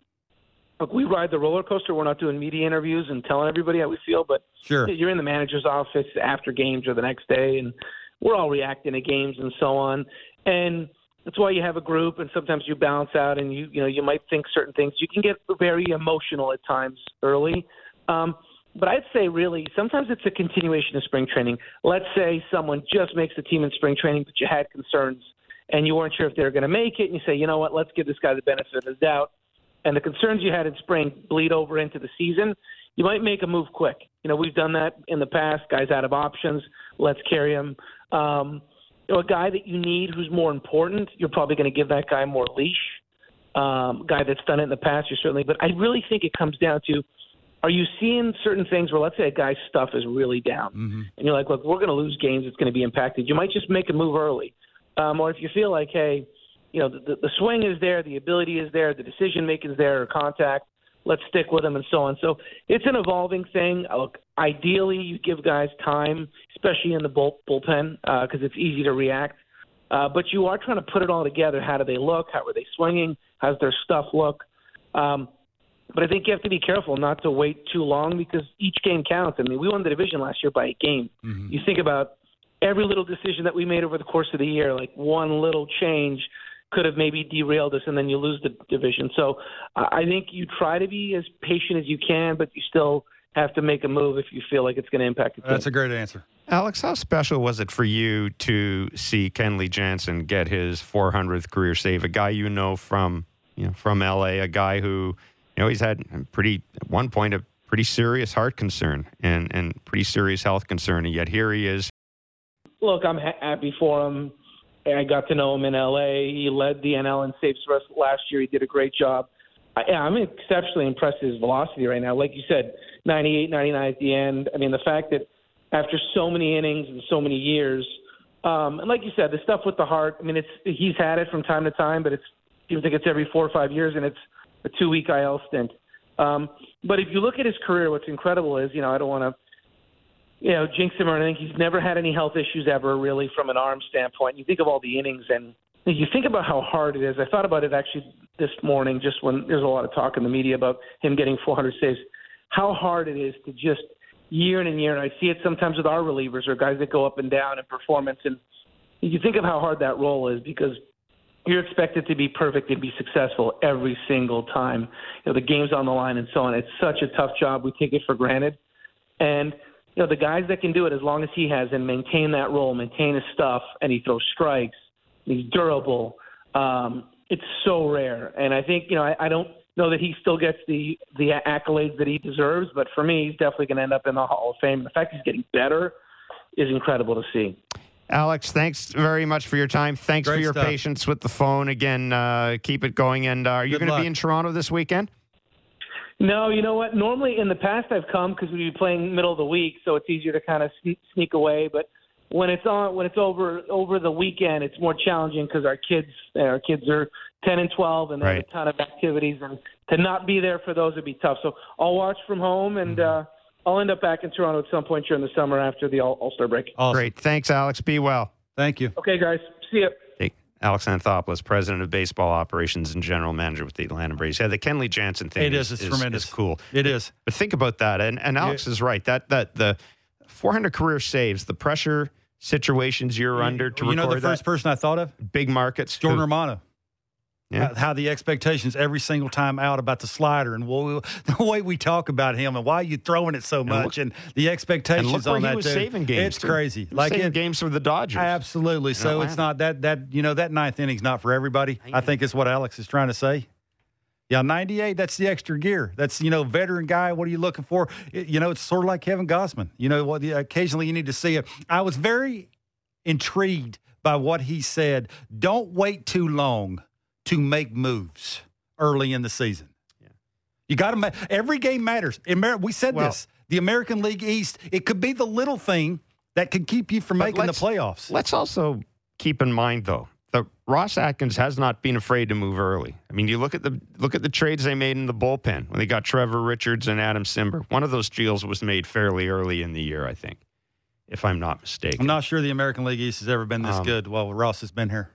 look, we ride the roller coaster. We're not doing media interviews and telling everybody how we feel, but sure, you're in the manager's office after games or the next day, and we're all reacting to games and so on. And that's why you have a group, and sometimes you balance out, and you you know you might think certain things. You can get very emotional at times early. Um, but I'd say really sometimes it's a continuation of spring training. Let's say someone just makes the team in spring training, but you had concerns and you weren't sure if they were going to make it, and you say, you know what, let's give this guy the benefit of the doubt. and the concerns you had in spring bleed over into the season, you might make a move quick. You know, we've done that in the past. Guys out of options, let's carry him. Um, you know, a guy that you need who's more important, you're probably going to give that guy more leash. Um, guy that's done it in the past, you certainly. But I really think it comes down to are you seeing certain things where let's say a guy's stuff is really down Mm-hmm. and you're like, look, we're going to lose games, it's going to be impacted. You might just make a move early. Um, or if you feel like, hey, you know, the, the swing is there, the ability is there, the decision making is there, or contact, let's stick with them and so on. So it's an evolving thing. Uh, Look, ideally, you give guys time, especially in the bull, bullpen, because it's easy to react. Uh, but you are trying to put it all together. How do they look? How are they swinging? How's their stuff look? Um, but I think you have to be careful not to wait too long because each game counts. I mean, we won the division last year by a game. Mm-hmm. You think about every little decision that we made over the course of the year, like one little change could have maybe derailed us, and then you lose the division. So I I think you try to be as patient as you can, but you still have to make a move if you feel like it's going to impact the team. That's a great answer. Alex, how special was it for you to see Kenley Jansen get his 400th career save? A guy you know from you know from LA, a guy who you know he's had pretty at one point a pretty serious heart concern and and pretty serious health concern, and yet here he is. look, I'm ha- happy for him. I got to know him in LA. He led the NL in saves for us last year. He did a great job. I, I'm exceptionally impressed with his velocity right now. Like you said, 98, 99 at the end. I mean, the fact that after so many innings and so many years, um, and like you said, the stuff with the heart. I mean, it's he's had it from time to time, but it's seems like it's every four or five years, and it's a two week IL stint. Um, but if you look at his career, what's incredible is, you know, I don't want to you know, jinx him or anything. He's never had any health issues ever, really, from an arm standpoint. You think of all the innings, and you think about how hard it is. I thought about it actually this morning, just when there's a lot of talk in the media about him getting 400 saves. How hard it is to just year in and year. And I see it sometimes with our relievers or guys that go up and down in performance. And you think of how hard that role is because you're expected to be perfect and be successful every single time. You know, the game's on the line and so on. It's such a tough job. We take it for granted. And you know, the guys that can do it as long as he has and maintain that role, maintain his stuff, and he throws strikes, he's durable. Um, it's so rare, and I think you know I, I don't know that he still gets the the accolades that he deserves, but for me, he's definitely going to end up in the Hall of Fame. The fact he's getting better is incredible to see. Alex, thanks very much for your time. Thanks Great for your stuff. patience with the phone. Again, uh, keep it going. And uh, are you going to be in Toronto this weekend? No, you know what? Normally in the past I've come because we'd be playing middle of the week, so it's easier to kind of sneak, sneak away. But when it's on, when it's over over the weekend, it's more challenging because our kids, our kids are ten and twelve, and they have Right. a ton of activities, and to not be there for those would be tough. So I'll watch from home, and uh, I'll end up back in Toronto at some point during the summer after the All Star break. Awesome. Great. Thanks, Alex. Be well. Thank you. Okay, guys, see you. Hey, Alex Anthopoulos, president of baseball operations and general manager with the Atlanta Braves. Yeah, the Kenley Jansen thing It is, is. It's tremendous. is cool. It is. But think about that, and and Alex is right. That that the 400 career saves, the pressure situations you're under to you know the first that, person I thought of? big markets. Jordan who- Romano. Yeah. How, how the expectations every single time out about the slider and we, the way we talk about him and why you throwing it so much and, the expectations and look on he that dude. saving games. It's too. crazy. He Like saving it, games for the Dodgers. Absolutely. So it's not that that you know that ninth inning's not for everybody. I think is what Alex is trying to say. Yeah, 98, that's the extra gear. That's, you know, veteran guy. What are you looking for? It- you know, it's sort of like Kevin Gausman. You know, what occasionally you need to see it. I was very intrigued by what he said. Don't wait too long to make moves early in the season. Yeah. You got to ma- every game matters. Amer- we said Well- this. The American League East, it could be the little thing that could keep you from making the playoffs. Let's also keep in mind, though, that Ross Atkins has not been afraid to move early. I mean, you look at the look at the trades they made in the bullpen when they got Trevor Richards and Adam Cimber. One of those deals was made fairly early in the year, I think, if I'm not mistaken. I'm not sure the American League East has ever been this Um, good while Ross has been here.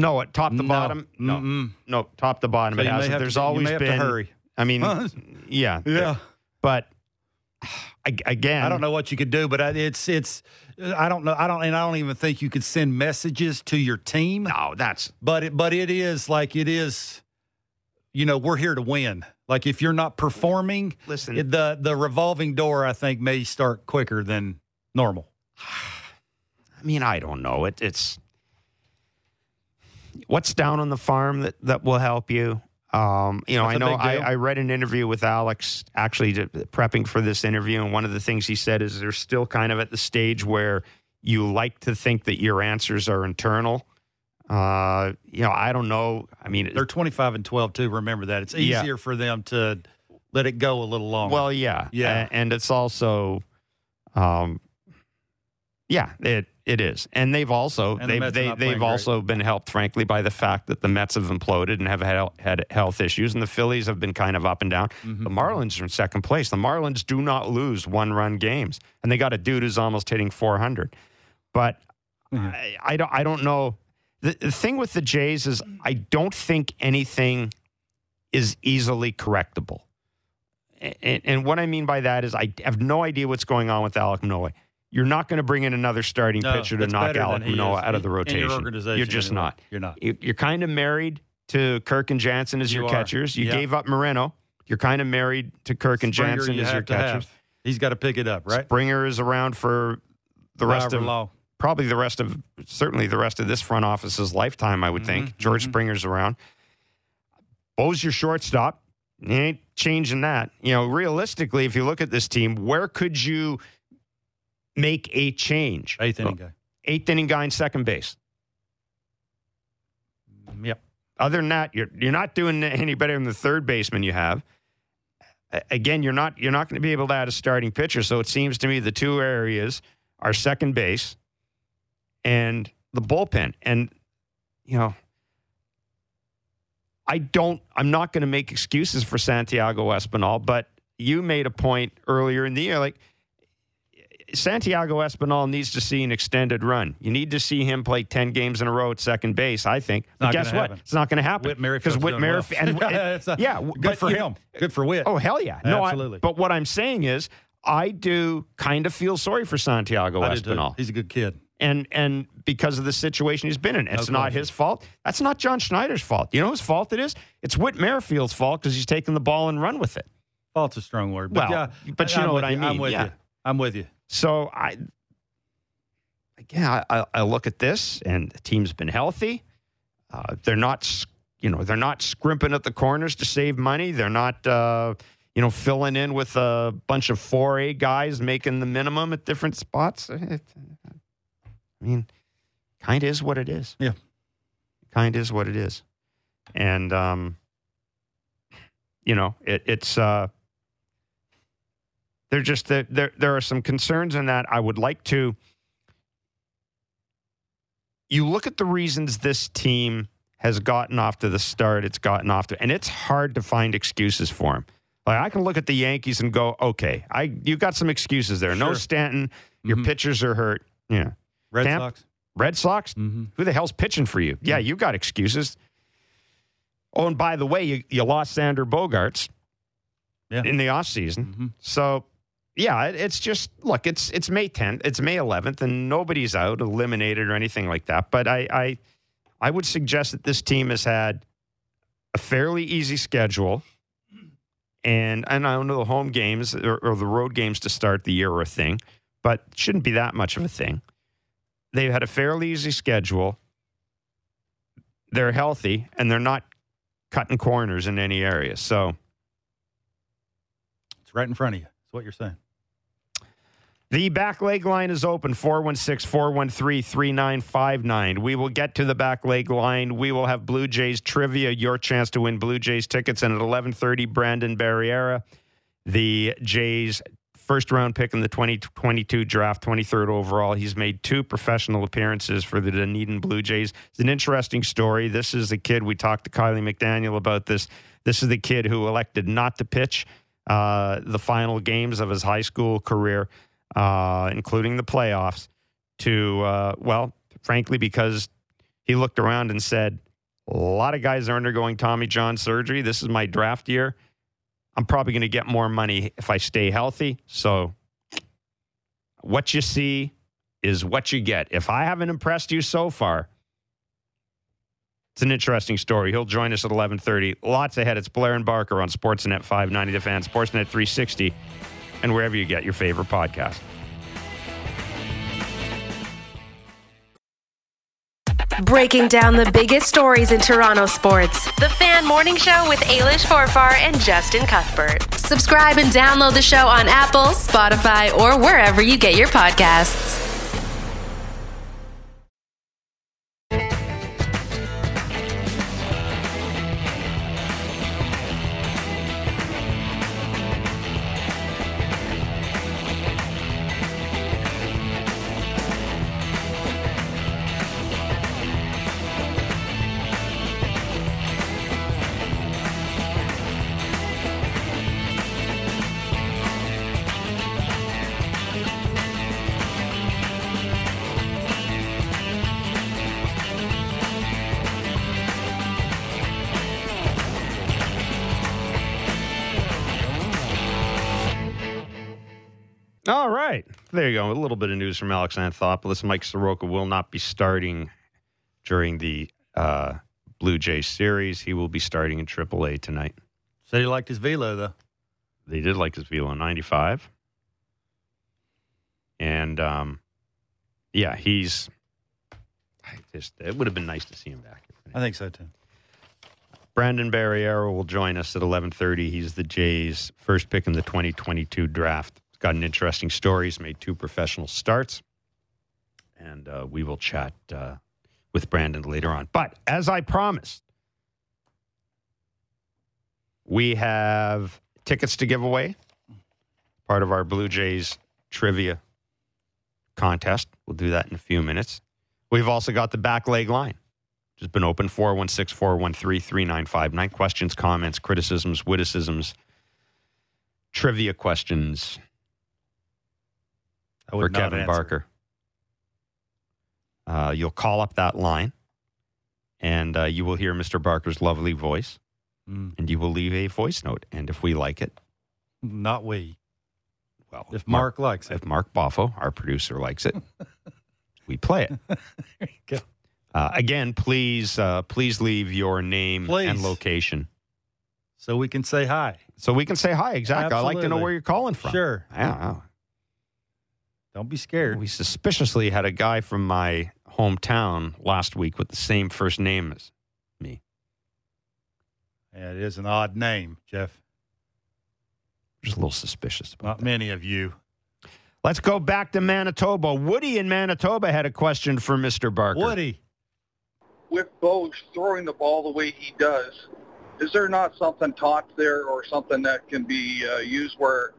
No, at top to No. bottom, no, Mm-mm. no, top to bottom. So it you may hasn't. have There's to, you always may have been. to hurry. I mean, yeah, Yeah. but ag- again, I don't know what you could do, but I- it's it's I don't know I don't and I don't even think you could send messages to your team. No, that's But it, but it is like it is. You know, we're here to win. Like if you're not performing, Listen. it- the the revolving door I think may start quicker than normal. I mean, I don't know. It, it's what's down on the farm that, that will help you. Um, you know, That's I know I. I read an interview with Alex actually to, prepping for this interview, and one of the things he said is they're still kind of at the stage where you like to think that your answers are internal. Uh, you know, I don't know. I mean, They're 25 and 12 too. Remember that. It's Yeah. easier for them to let it go a little longer. Well, yeah, Yeah. A- and it's also, um, yeah, it it is, and they've also And they've are they, playing they've great. also been helped, frankly, by the fact that the Mets have imploded and have had had health issues, and the Phillies have been kind of up and down. Mm-hmm. The Marlins are in second place. The Marlins do not lose one run games, and they got a dude who's almost hitting four hundred. But Mm-hmm. I, I don't I don't know. The, the thing with the Jays is I don't think anything is easily correctable. And, and what I mean by that is I have no idea what's going on with Alek Manoah. You're not going to bring in another starting No, pitcher to knock Alek Manoah out of the rotation. your You're just anyway. not. You're not. You- You're kind of married to Kirk and Jansen as You your are. catchers. You Yeah. gave up Moreno. You're kind of married to Kirk and Springer Jansen you as your to have. catchers. He's got to pick it up, right? Springer is around for the rest of long. probably the rest of certainly the rest of this front office's lifetime. I would think Mm-hmm, George Springer's around. Bo's your shortstop. You ain't changing that. You know, realistically, if you look at this team, where could you make a change? Eighth inning oh, guy. Eighth inning guy in second base. Mm, yep. Other than that, you're you're not doing any better than the third baseman you have. Again, you're not you're not going to be able to add a starting pitcher. So it seems to me the two areas are second base and the bullpen. And you know, I don't. I'm not going to make excuses for Santiago Espinal, but you made a point earlier in the year, like. Santiago Espinal needs to see an extended run. You need to see him play 10 games in a row at second base, I think. But guess what? happen. It's not going to happen. Because Whit doing well. Merrifield. And, and- yeah. Good but for you- him. Good for Whit. Oh, hell yeah. No, I- Absolutely. but what I'm saying is, I do kind of feel sorry for Santiago I. Espinal. He's a good kid. And, and because of the situation he's been in. It's not his fault. That's not John Schneider's fault. You know whose fault it is? It's Whit Merrifield's fault because he's taking the ball and run with it. Fault's a strong word. But Well, yeah, but you I'm know what I mean. I'm with yeah. you. I'm with you. So I, again, I, I, I look at this, and the team's been healthy. Uh, they're not, you know, they're not scrimping at the corners to save money. They're not, uh, you know, filling in with a bunch of four A guys making the minimum at different spots. I mean, kind is what it is. Yeah. kind is what it is, and um, you know, it, it's. Uh, there just there, there there are some concerns in that I would like to you look at the reasons this team has gotten off to the start it's gotten off to and it's hard to find excuses for him. Like I can look at the Yankees and go, "Okay, I you got some excuses there. No Stanton, your Mhm. pitchers are hurt." Yeah. Red Tampa- Sox. Red Sox? Mm-hmm. Who the hell's pitching for you? Yeah, you got excuses. Oh, and by the way, you, you lost Xander Bogaerts Yeah. in the offseason. Mm-hmm. So, yeah, it, it's just look, it's it's May 10th, it's May 11th, and nobody's out eliminated or anything like that. But I I, I would suggest that this team has had a fairly easy schedule, and and I don't know the home games or, or the road games to start the year are a thing, but shouldn't be that much of a thing. They've had a fairly easy schedule. They're healthy, and they're not cutting corners in any area. So. It's right in front of you. That's what you're saying. The back leg line is open 416 413 3959. We will get to the back leg line. We will have Blue Jays trivia, your chance to win Blue Jays tickets. And at 1130, Brandon Barriera, the Jays first round pick in the 2022 draft, 23rd overall. He's made two professional appearances for the Dunedin Blue Jays. It's an interesting story. This is the kid, we talked to Kiley McDaniel about this. This is the kid who elected not to pitch uh, the final games of his high school career, uh, including the playoffs, to, uh, well, frankly, because he looked around and said, a lot of guys are undergoing Tommy John surgery. This is my draft year. I'm probably going to get more money if I stay healthy. So, what you see is what you get. If I haven't impressed you so far, it's an interesting story. He'll join us at 11:30. Lots ahead. It's Blair and Barker on Sportsnet 590 The Fan, Sportsnet 360, and wherever you get your favorite podcast. breaking down the biggest stories in Toronto sports. The Fan Morning Show with Ailish Forfar and Justin Cuthbert. Subscribe and download the show on Apple, Spotify, or wherever you get your podcasts. There you go. A little bit of news from Alex Anthopoulos. Mike Soroka will not be starting during the uh, Blue Jays series. He will be starting in AAA tonight. Said he liked his velo though. They did like his velo 95. And um, yeah, he's. I just it would have been nice to see him back. I think so too. Brandon Barriera will join us at 11:30. He's the Jays' first pick in the 2022 draft. Got an interesting story. He's made two professional starts, and uh, we will chat uh, with Brandon later on. But as I promised, we have tickets to give away. Part of our Blue Jays trivia contest. We'll do that in a few minutes. We've also got the back leg line. has been open 416 413 3959. Questions, comments, criticisms, witticisms, trivia questions I for would not Kevin answer. Barker. Uh, you'll call up that line and uh, you will hear Mr. Barker's lovely voice Mm, and you will leave a voice note. And if we like it, not we. well, If Mark likes it. if Mark Boffo, our producer, likes it, we play it. go. Uh, again, please, uh, please leave your name and location So we can say hi. so we can say hi. Exactly. I like to know where you're calling from. Sure. I don't be scared. We suspiciously had a guy from my hometown last week with the same first name as me. Yeah, it is an odd name, Jeff. Just a little suspicious about Not that. many of you. Let's go back to Manitoba. Woody in Manitoba had a question for Mr. Barker. Woody. with Bogue throwing the ball the way he does, is there not something taught there or something that can be uh, used where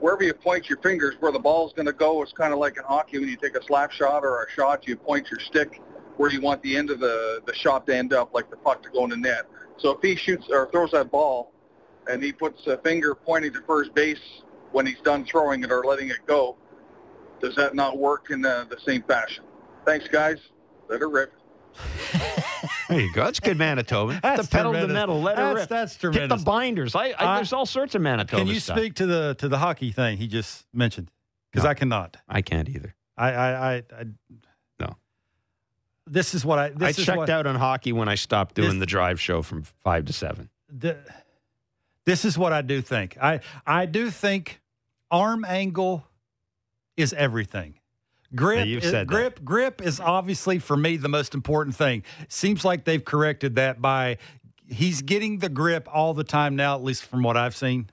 wherever you point your fingers where the ball's going to go, it's kind of like in hockey when you take a slap shot or a shot, you point your stick where you want the end of the, the shot to end up, like the puck to go in the net. So if he shoots or throws that ball and he puts a finger pointing to first base when he's done throwing it or letting it go, does that not work in the, the same fashion? Thanks, guys. Let it rip. There you go. That's good Manitoba. That's the pedal to the metal. Let That's- rip. that's tremendous. the binders. I, I, there's all sorts of Manitoba Can you stuff. speak to the to the hockey thing he just mentioned? Because No. I cannot. I can't either. I I I, I No. This is what I. I is checked what, out on hockey when I stopped doing This- the drive show from five to seven. the, this is what I do think. I I do think arm angle is everything. Grip, Yeah, is- said that. grip, grip is obviously for me the most important thing. Seems like they've corrected that by he's getting the grip all the time now, at least from what I've seen.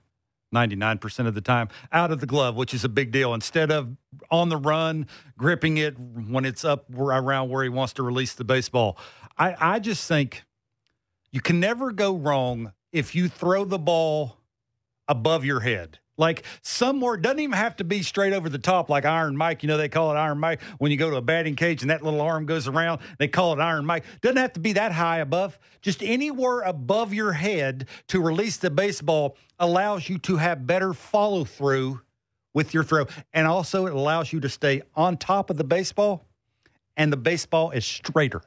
99% of the time out of the glove, which is a big deal. Instead of on the run, gripping it when it's up around where he wants to release the baseball. I, I just think you can never go wrong if you throw the ball above your head. Like somewhere, doesn't even have to be straight over the top like Iron Mike. You know, they call it Iron Mike when you go to a batting cage and that little arm goes around. They call it Iron Mike. Doesn't have to be that high above. Just anywhere above your head to release the baseball allows you to have better follow through with your throw. And also, it allows you to stay on top of the baseball and the baseball is straighter.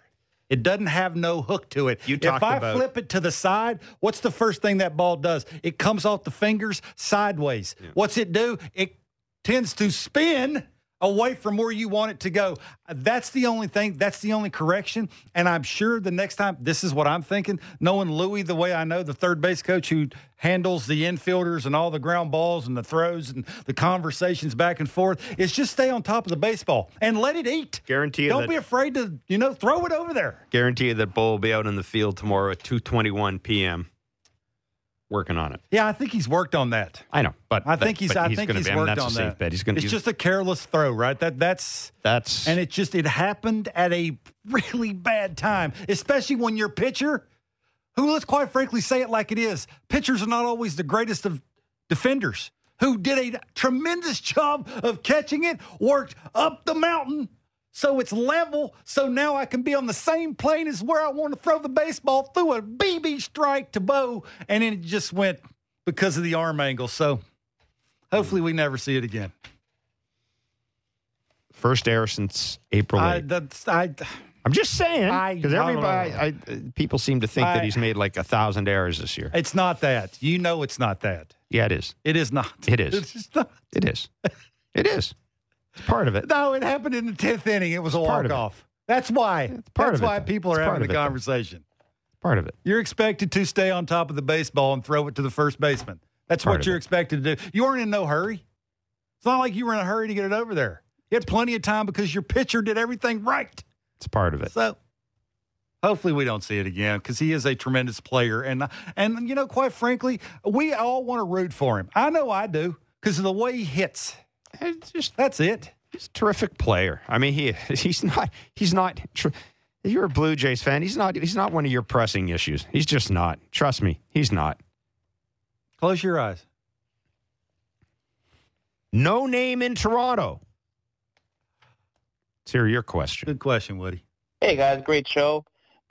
It doesn't have no hook to it. You if I about- flip it to the side, what's the first thing that ball does? It comes off the fingers sideways. What's it do? It tends to spin away from where you want it to go. That's the only thing. That's the only correction. And I'm sure the next time, this is what I'm thinking. Knowing Louis the way I know the third base coach who handles the infielders and all the ground balls and the throws and the conversations back and forth, is just stay on top of the baseball and let it eat. Guarantee you Don't that- be afraid to, you know, throw it over there. Guarantee you that Bull will be out in the field tomorrow at 2:21 p.m. working on it. Yeah, I think he's worked on that. I know, but I think he's. I think he's be, I mean, worked on safe that. bet. He's going. It's just a careless throw, right? That that's that's and it just it happened at a really bad time, especially when your pitcher, who let's quite frankly say it like it is, pitchers are not always the greatest of defenders. Who did a tremendous job of catching it, worked up the mountain so it's level, so now I can be on the same plane as where I want to throw the baseball through a BB strike to Bo, and then it just went because of the arm angle. So hopefully we never see it again. first error since April I, that's, I, I'm just saying I- because everybody. I, people seem to think I- that he's made like a thousand errors this year. it's not that. You know it's not that. Yeah, it is. It is not. It is. It's just not. It is. It is. It's part of it. No, it happened in the tenth inning. It was a walk off. That's why. It's part That's of it, why though. people It's are part having of the it, though. conversation. Part of it. You're expected to stay on top of the baseball and throw it to the first baseman. That's Part what of you're it. expected to do. You weren't in no hurry. It's not like you were in a hurry to get it over there. You had plenty of time because your pitcher did everything right. It's part of it. So hopefully we don't see it again because he is a tremendous player. And and you know, quite frankly, we all want to root for him. I know I do because of the way he hits. It's just That's it. he's a terrific player. I mean, he he's not he's not. Tr- you're a Blue Jays fan. He's not. He's not one of your pressing issues. He's just not. Trust me, he's not. Close your eyes. No name in Toronto. Let's hear your question. Good question, Woody. Hey guys, great show.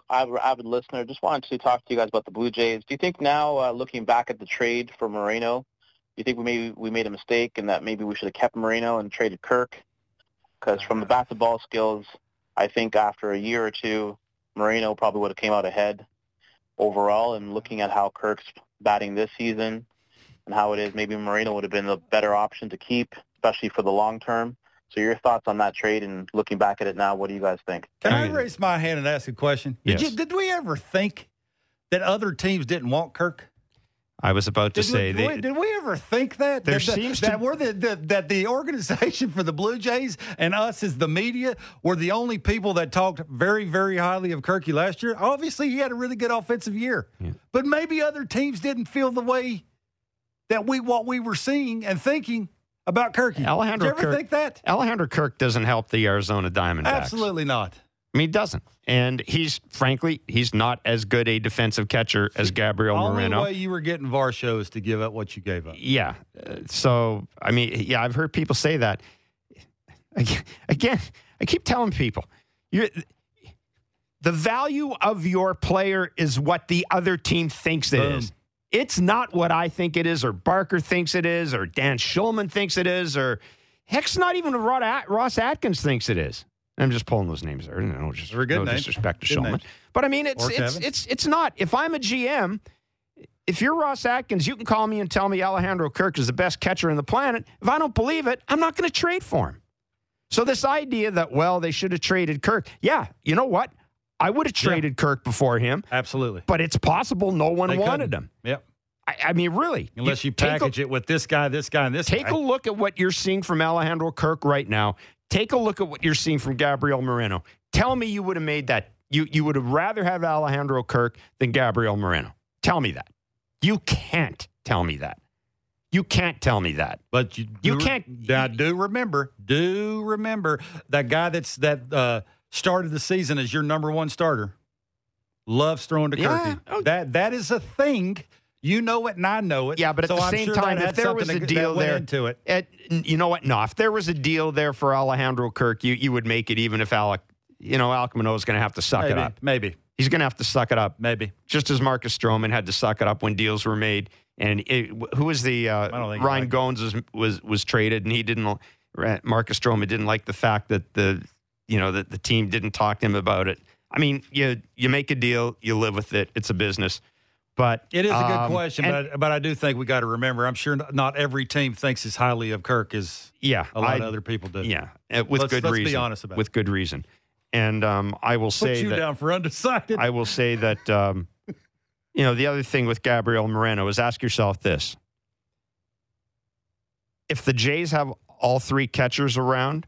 I'm an avid listener. Just wanted to talk to you guys about the Blue Jays. Do you think now, uh, looking back at the trade for Moreno, do you think we maybe we made a mistake and that maybe we should have kept Moreno and traded Kirk? Because from the bat to ball skills, I think after a year or two, Moreno probably would have came out ahead overall. And looking at how Kirk's batting this season and how it is, maybe Moreno would have been the better option to keep, especially for the long term. So your thoughts on that trade and looking back at it now, what do you guys think? Can I I raise my hand and ask a question? Did, Yes. you, did we ever think that other teams didn't want Kirk? I was about to Did, say we, they, did we ever think that? There that, that- seems to- that we're the, the that the organization for the Blue Jays and us as the media were the only people that talked very very highly of Kirky last year. Obviously, he had a really good offensive year, Yeah. but maybe other teams didn't feel the way that we what we were seeing and thinking about Kirky. Alejandro Did you ever Kirk- think that? Alejandro Kirk doesn't help the Arizona Diamondbacks. Absolutely not. I mean, he doesn't. And he's frankly, he's not as good a defensive catcher as Gabriel Only Moreno. way you were getting Varsho is to give up what you gave up. Yeah. So, I mean, yeah, I've heard people say that. Again, I keep telling people, you're, the value of your player is what the other team thinks it is. Boom. It's not what I think it is, or Barker thinks it is, or Dan Shulman thinks it is, or heck's not even Ross Atkins thinks it is. I'm just pulling those names there. No, just, They're good no names. disrespect to Good Shulman. names. But I mean, it's Or it's, Kevin. it's it's not. If I'm a GM, if you're Ross Atkins, you can call me and tell me Alejandro Kirk is the best catcher in the planet. If I don't believe it, I'm not going to trade for him. So this idea that well they should have traded Kirk, yeah, you know what? I would have Yeah. traded Kirk before him, Absolutely. but it's possible no one They wanted couldn't. him. Yep. I, I mean, really, Unless you, a- package it with this guy, this guy, and this Take guy. a look at what you're seeing from Alejandro Kirk right now. Take a look at what you're seeing from Gabriel Moreno. Tell me you would have made that. You you would have rather have Alejandro Kirk than Gabriel Moreno. Tell me that. You can't tell me that. You can't tell me that. But you, You can't- Now, do remember, do remember that guy that's that uh, started the season as your number one starter. Loves throwing to Yeah. Oh. That that is a thing. You know it, and I know it. Yeah, but at So the I'm same sure time, if there was a that- deal that there into it, It, you know what? No, if there was a deal there for Alejandro Kirk, you you would make it even if Alec, you know, Alek Manoah is going to have to suck maybe, it up. maybe, He's going to have to suck it up. maybe. just as Marcus Stroman had to suck it up when deals were made. And it, who was the uh, don't think he Ryan liked Goins was, was was traded, and he didn't. Marcus Stroman didn't like the fact that the you know that the team didn't talk to him about it. I mean, you you make a deal, you live with it. It's a business. But It is a good um, question, and- but but I do think we got to remember. I'm sure not every team thinks as highly of Kirk as yeah, a lot I- of other people do. Yeah, uh, with Let's- good let's be reason. honest about with good reason. And um, I will Put say you that down for undecided. I will say that um, you know the other thing with Gabriel Moreno is ask yourself this: if the Jays have all three catchers around,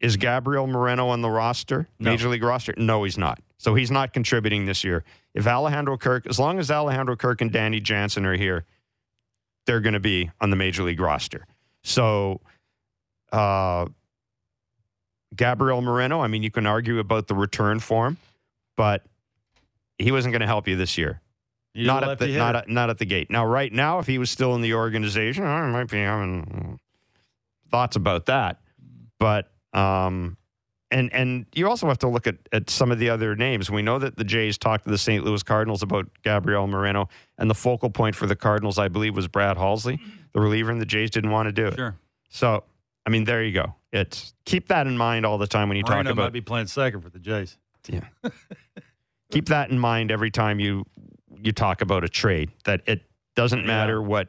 is Gabriel Moreno on the roster, No. major league roster? No, he's not. So he's not contributing this year. If Alejandro Kirk, as long as Alejandro Kirk and Danny Jansen are here, they're going to be on the major league roster. So, uh, Gabriel Moreno, I mean, you can argue about the return for him, but he wasn't going to help you this year. Not at the not at, not at the gate. Now, right now, if he was still in the organization, I might be having thoughts about that. But um, and and you also have to look at, at some of the other names. We know that the Jays talked to the St. Louis Cardinals about Gabriel Moreno, and the focal point for the Cardinals, I believe, was Brad Halsey, the reliever, and the Jays didn't want to do it. Sure. So, I mean, there you go. It's keep that in mind all the time when you Moreno talk about. might be playing second for the Jays. yeah. Keep that in mind every time you you talk about a trade. That it doesn't matter what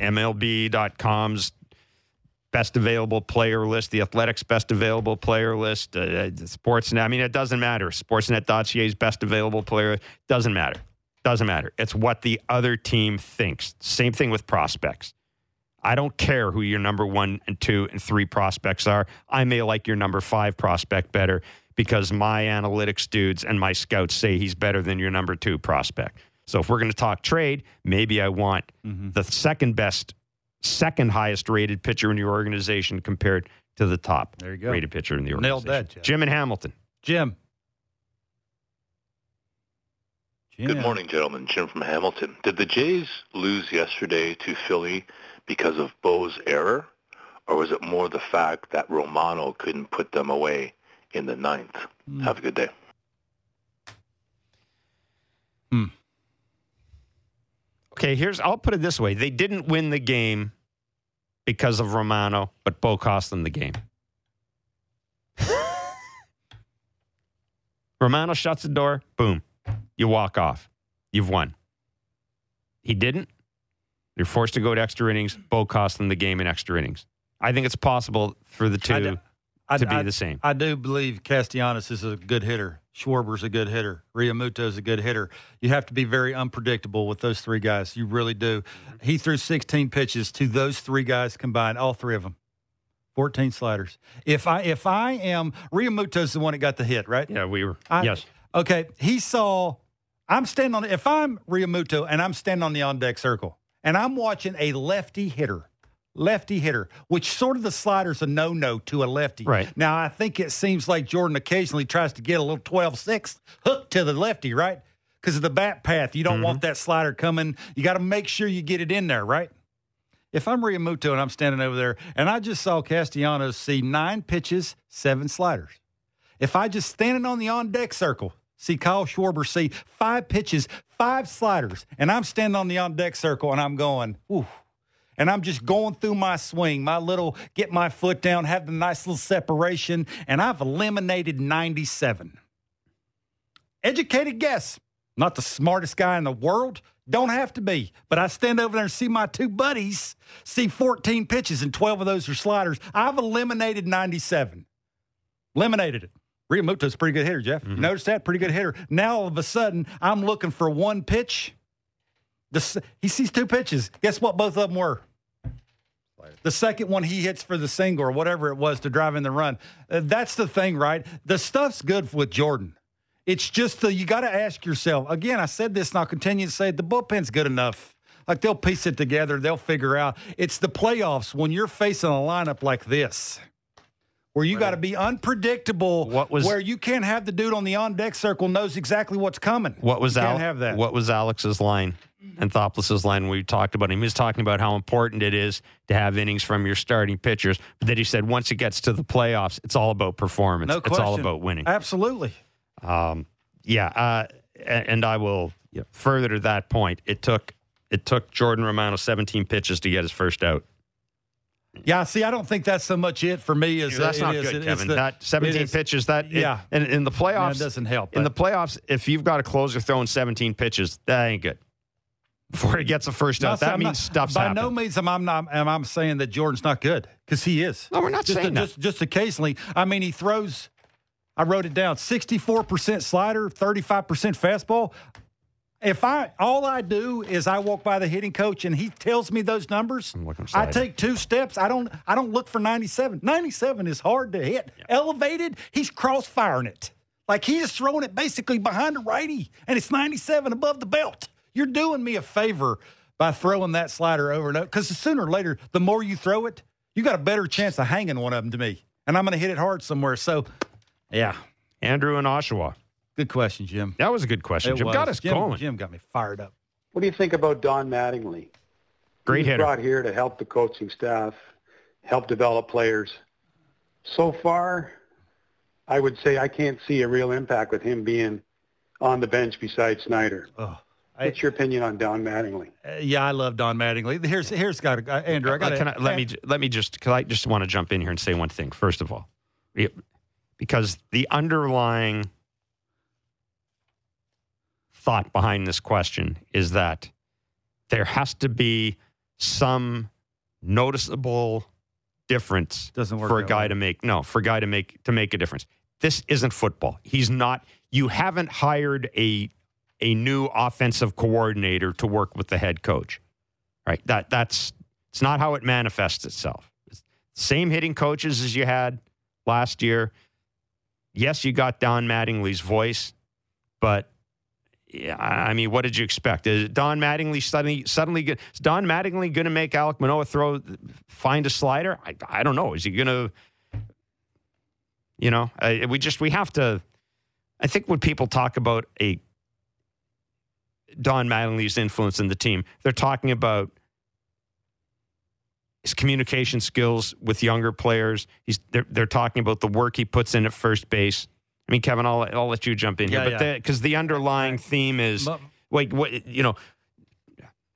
MLB.com's best available player list, the Athletics best available player list, uh, uh, Sportsnet. I mean, it doesn't matter. Sportsnet.ca's best available player doesn't matter. Doesn't matter. It's what the other team thinks. Same thing with prospects. I don't care who your number one and two and three prospects are. I may like your number five prospect better because my analytics dudes and my scouts say he's better than your number two prospect. So if we're going to talk trade, maybe I want the second best, second highest rated pitcher in your organization compared to the top There you go. rated pitcher in the organization. Nailed that, Jeff. Jim and Hamilton. Jim. Good morning, gentlemen. Jim from Hamilton. Did the Jays lose yesterday to Philly because of Bo's error, or was it more the fact that Romano couldn't put them away in the ninth? Hmm. Have a good day. Hmm. Okay, here's I'll put it this way: they didn't win the game because of Romano, but Bo cost them the game. Romano shuts the door, boom, you walk off, you've won. He didn't. You're forced to go to extra innings. Bo cost them the game in extra innings. I think it's possible for the two I to be I- the same. I do believe Castellanos is a good hitter. Schwarber's a good hitter. Realmuto's a good hitter. You have to be very unpredictable with those three guys. You really do. Mm-hmm. He threw 16 pitches to those three guys combined, all three of them. 14 sliders. If I if I am Realmuto's the one that got the hit, right? yeah, we were. I- yes. Okay. He saw. I'm standing on. If I'm Realmuto and I'm standing on the on deck circle and I'm watching a lefty hitter, lefty hitter, which sort of the slider's a no no to a lefty. Right. Now I think it seems like Jordan occasionally tries to get a little 12-6 hook to the lefty, right? Because of the bat path, you don't want mm-hmm. that slider coming. You got to make sure you get it in there, right? If I'm Realmuto and I'm standing over there and I just saw Castellanos see nine pitches, seven sliders. If I just standing on the on deck circle, see Kyle Schwarber see five pitches, five sliders, and I'm standing on the on deck circle and I'm going, ooh, and I'm just going through my swing, my little get my foot down, have the nice little separation, and I've eliminated 97. Educated guess. Not the smartest guy in the world. Don't have to be. But I stand over there and see my two buddies see 14 pitches, and 12 of those are sliders. I've eliminated 97. Eliminated it. Realmuto's a pretty good hitter, Jeff. Mm-hmm. You notice that? Pretty good hitter. Now all of a sudden, I'm looking for one pitch. The, he sees two pitches. Guess what both of them were? The second one he hits for the single or whatever it was to drive in the run. Uh, that's the thing, right? The stuff's good with Jordan. It's just the you got to ask yourself again. I said this, and I'll continue to say it, the bullpen's good enough. Like they'll piece it together, they'll figure out. It's the playoffs when you're facing a lineup like this, where you got to be unpredictable. What was- where you can't have the dude on the on deck circle knows exactly what's coming. What was Al- can't have that? What was Alex's line? Anthopoulos' line when we talked about him. He was talking about how important it is to have innings from your starting pitchers. But then he said once it gets to the playoffs, it's all about performance. No it's all about winning. Absolutely. Um, yeah, uh, and I will further to that point. It took it took Jordan Romano 17 pitches to get his first out. Yeah, see, I don't think that's so much it for me. As that's it not is- good, it- Kevin. the- that 17 it is- pitches. That yeah. and in the playoffs, That doesn't help, In the playoffs, if you've got a closer throwing 17 pitches, that ain't good. Before he gets a first No, out, see, that I'm means not- stuff's By happened. no means am I not am I saying that Jordan's not good because he is. No, we're not just, saying that. just just occasionally. I mean, he throws. I wrote it down: sixty-four percent slider, thirty-five percent fastball. If I all I do is I walk by the hitting coach and he tells me those numbers, I take two steps. I don't I don't look for ninety-seven. Ninety-seven is hard to hit. Elevated, he's cross firing it. Like he is throwing it basically behind the righty, and it's ninety-seven above the belt. You're doing me a favor by throwing that slider over and over. Because the sooner or later, the more you throw it, you got a better chance of hanging one of them to me, and I'm going to hit it hard somewhere. So, yeah, Andrew and Oshawa. good question, Jim. That was a good question. It Jim was. got us Jim, going. Jim got me fired up. What do you think about Don Mattingly? Great He's hitter. brought here to help the coaching staff, help develop players. So far, I would say I can't see a real impact with him being on the bench beside Schneider. Oh, What's your opinion on Don Mattingly? Uh, yeah, I love Don Mattingly. Here's here's got uh, Andrew. I got Can I- let me let me just because I just want to jump in here and say one thing. First of all, It- because the underlying thought behind this question is that there has to be some noticeable difference Doesn't work for a guy way. to make no for a guy to make to make a difference. This isn't football. He's not. You haven't hired a a new offensive coordinator to work with the head coach, right? That that's it's not how it manifests itself. It's same hitting coaches as you had last year. Yes, you got Don Mattingly's voice, but yeah, I mean, what did you expect? Is Don Mattingly suddenly suddenly is Don Mattingly going to make Alek Manoah throw find a slider? I, I don't know. Is he going to? You know, we just we have to. I think when people talk about a Don Mattingly's influence in the team, they're talking about his communication skills with younger players. He's they're, they're talking about the work he puts in at first base. I mean, Kevin, I'll I'll let you jump in Yeah, here, but yeah. because the, underlying theme is wait, what you know,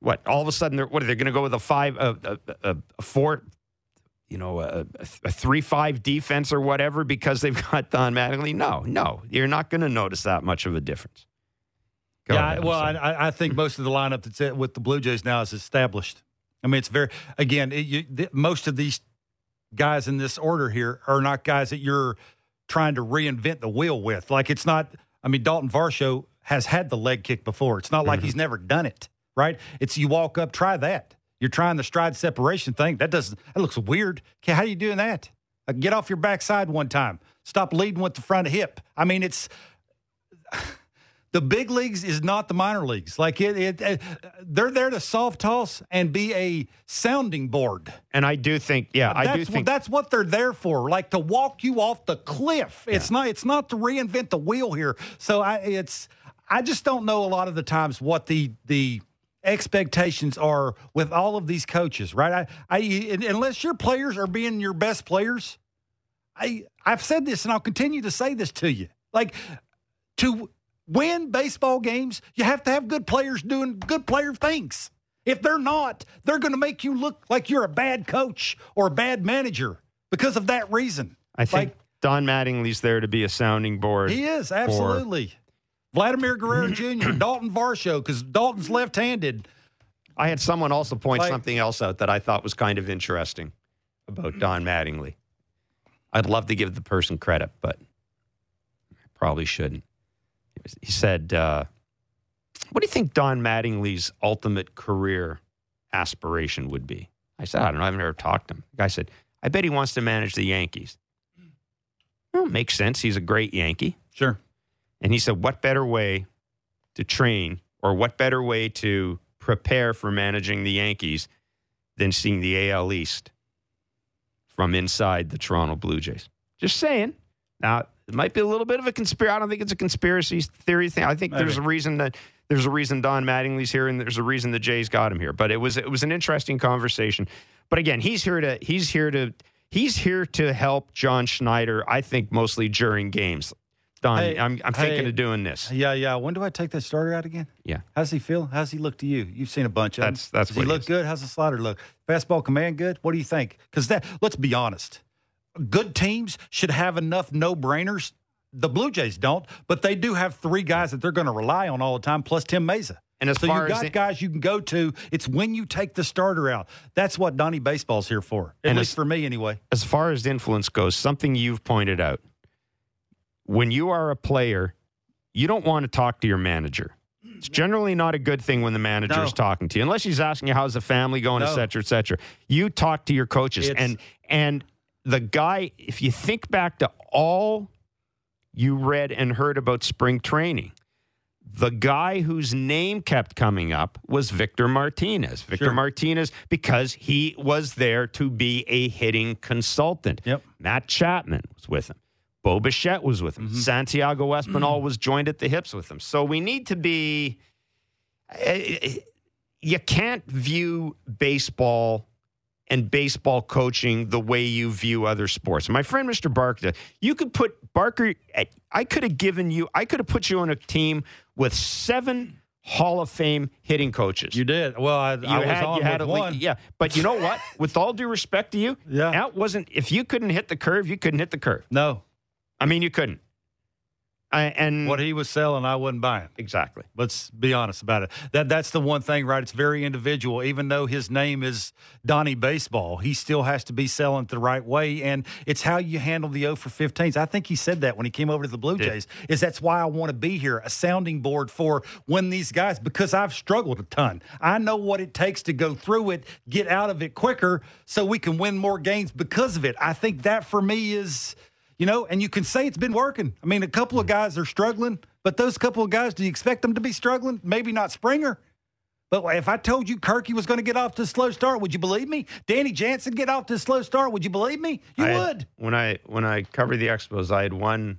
what all of a sudden they're what are they going to go with a five, a, a, a, a four, you know, a, a three five defense or whatever because they've got Don Mattingly? No, no, you're not going to notice that much of a difference. Go yeah, ahead, well, I. I think most of the lineup that's at- with the Blue Jays now is established. I mean, it's very again. It, you, th- most of these guys in this order here are not guys that you're trying to reinvent the wheel with. Like it's not. I mean, Dalton Varsho has had the leg kick before. It's not like he's never done it. Right? It's you walk up, try that. You're trying the stride separation thing. That doesn't. That looks weird. Okay, how are you doing that? Uh, get off your backside one time. Stop leading with the front hip. I mean, it's the big leagues is not the minor leagues. Like it, it, it they're there to soft toss and be a sounding board. and I do think, yeah, I that's do what, think that's what they're there for. Like to walk you off the cliff. It's not. It's not to reinvent the wheel here. So I, it's. I just don't know a lot of the times what the the expectations are with all of these coaches. Right. I, I unless your players are being your best players. I I've said this and I'll continue to say this to you. Like to win baseball games, you have to have good players doing good player things. If they're not, they're going to make you look like you're a bad coach or a bad manager because of that reason. I think Don Mattingly's there to be a sounding board. He is for- absolutely. Vladimir Guerrero Jr., Dalton Varsho, because Dalton's left-handed. I had someone also point Like- something else out that I thought was kind of interesting about Don Mattingly. I'd love to give the person credit, but I probably shouldn't. He said, uh, What do you think Don Mattingly's ultimate career aspiration would be? I said, I don't know. I've never talked to him. The guy said, I bet he wants to manage the Yankees. Well, makes sense. He's a great Yankee. Sure. And he said, What better way to train or what better way to prepare for managing the Yankees than seeing the AL East from inside the Toronto Blue Jays? Just saying. Now, it might be a little bit of a conspiracy. I don't think it's a conspiracy theory thing. I think there's a reason that there's a reason Don Mattingly's here and there's a reason the Jays got him here. But it was it was an interesting conversation. But again, he's here to he's here to he's here to help John Schneider, I think mostly during games. done. Hey, I'm, I'm hey. thinking of doing this. Yeah, yeah. When do I take that starter out again? Yeah. How's he feel? How's he look to you? You've seen a bunch of That's- them. that's Does what he he look is. good? How's the slider look? Fastball command good? What do you think? Because that let's be honest. Good teams should have enough no brainers. The Blue Jays don't, but they do have three guys that they're going to rely on all the time, plus Tim Mayza. And as so far you as got it- guys you can go to. It's when you take the starter out. That's what Donnie Baseball's here for. At And least as- for me, anyway. as far as influence goes, something you've pointed out. When you are a player, you don't want to talk to your manager. It's generally not a good thing when the manager is No. talking to you, unless he's asking you how's the family going, et cetera, et cetera. You talk to your coaches, It's- and and the guy. If you think back to all you read and heard about spring training, the guy whose name kept coming up was Victor Martinez. Victor Sure. Martinez, because he was there to be a hitting consultant. Yep. Matt Chapman was with him. Bo Bichette was with him. Santiago Espinal was joined at the hips with him. So we need to be. eh, You can't view baseball and baseball coaching the way you view other sports. My friend Mr. Barker, you could put Barker. I could have given you. I could have put you on a team with seven Hall of Fame hitting coaches. You did. Well, I, You I was had, on you had with one. yeah. But you know what? With all due respect to you, Yeah. that wasn't. If you couldn't hit the curve, you couldn't hit the curve. No. I mean, you couldn't. I, and What he was selling, I wasn't buying. exactly. Let's be honest about it. That that's the one thing, right? It's very individual. Even though his name is Donnie Baseball, he still has to be selling it the right way, and it's how you handle the 0 for 15s. I think he said that when he came over to the Blue. Jays. Is that's why I want to be here, a sounding board for when these guys, because I've struggled a ton. I know what it takes to go through it, get out of it quicker, so we can win more games because of it. I think that for me is. You know, and you can say it's been working. I mean, a couple of hmm. guys are struggling, but those couple of guys, do you expect them to be struggling? Maybe not Springer. But if I told you Kirky was going to get off to a slow start, would you believe me? Danny Jansen get off to a slow start, would you believe me? You I had- would. when I when I covered the Expos, I had one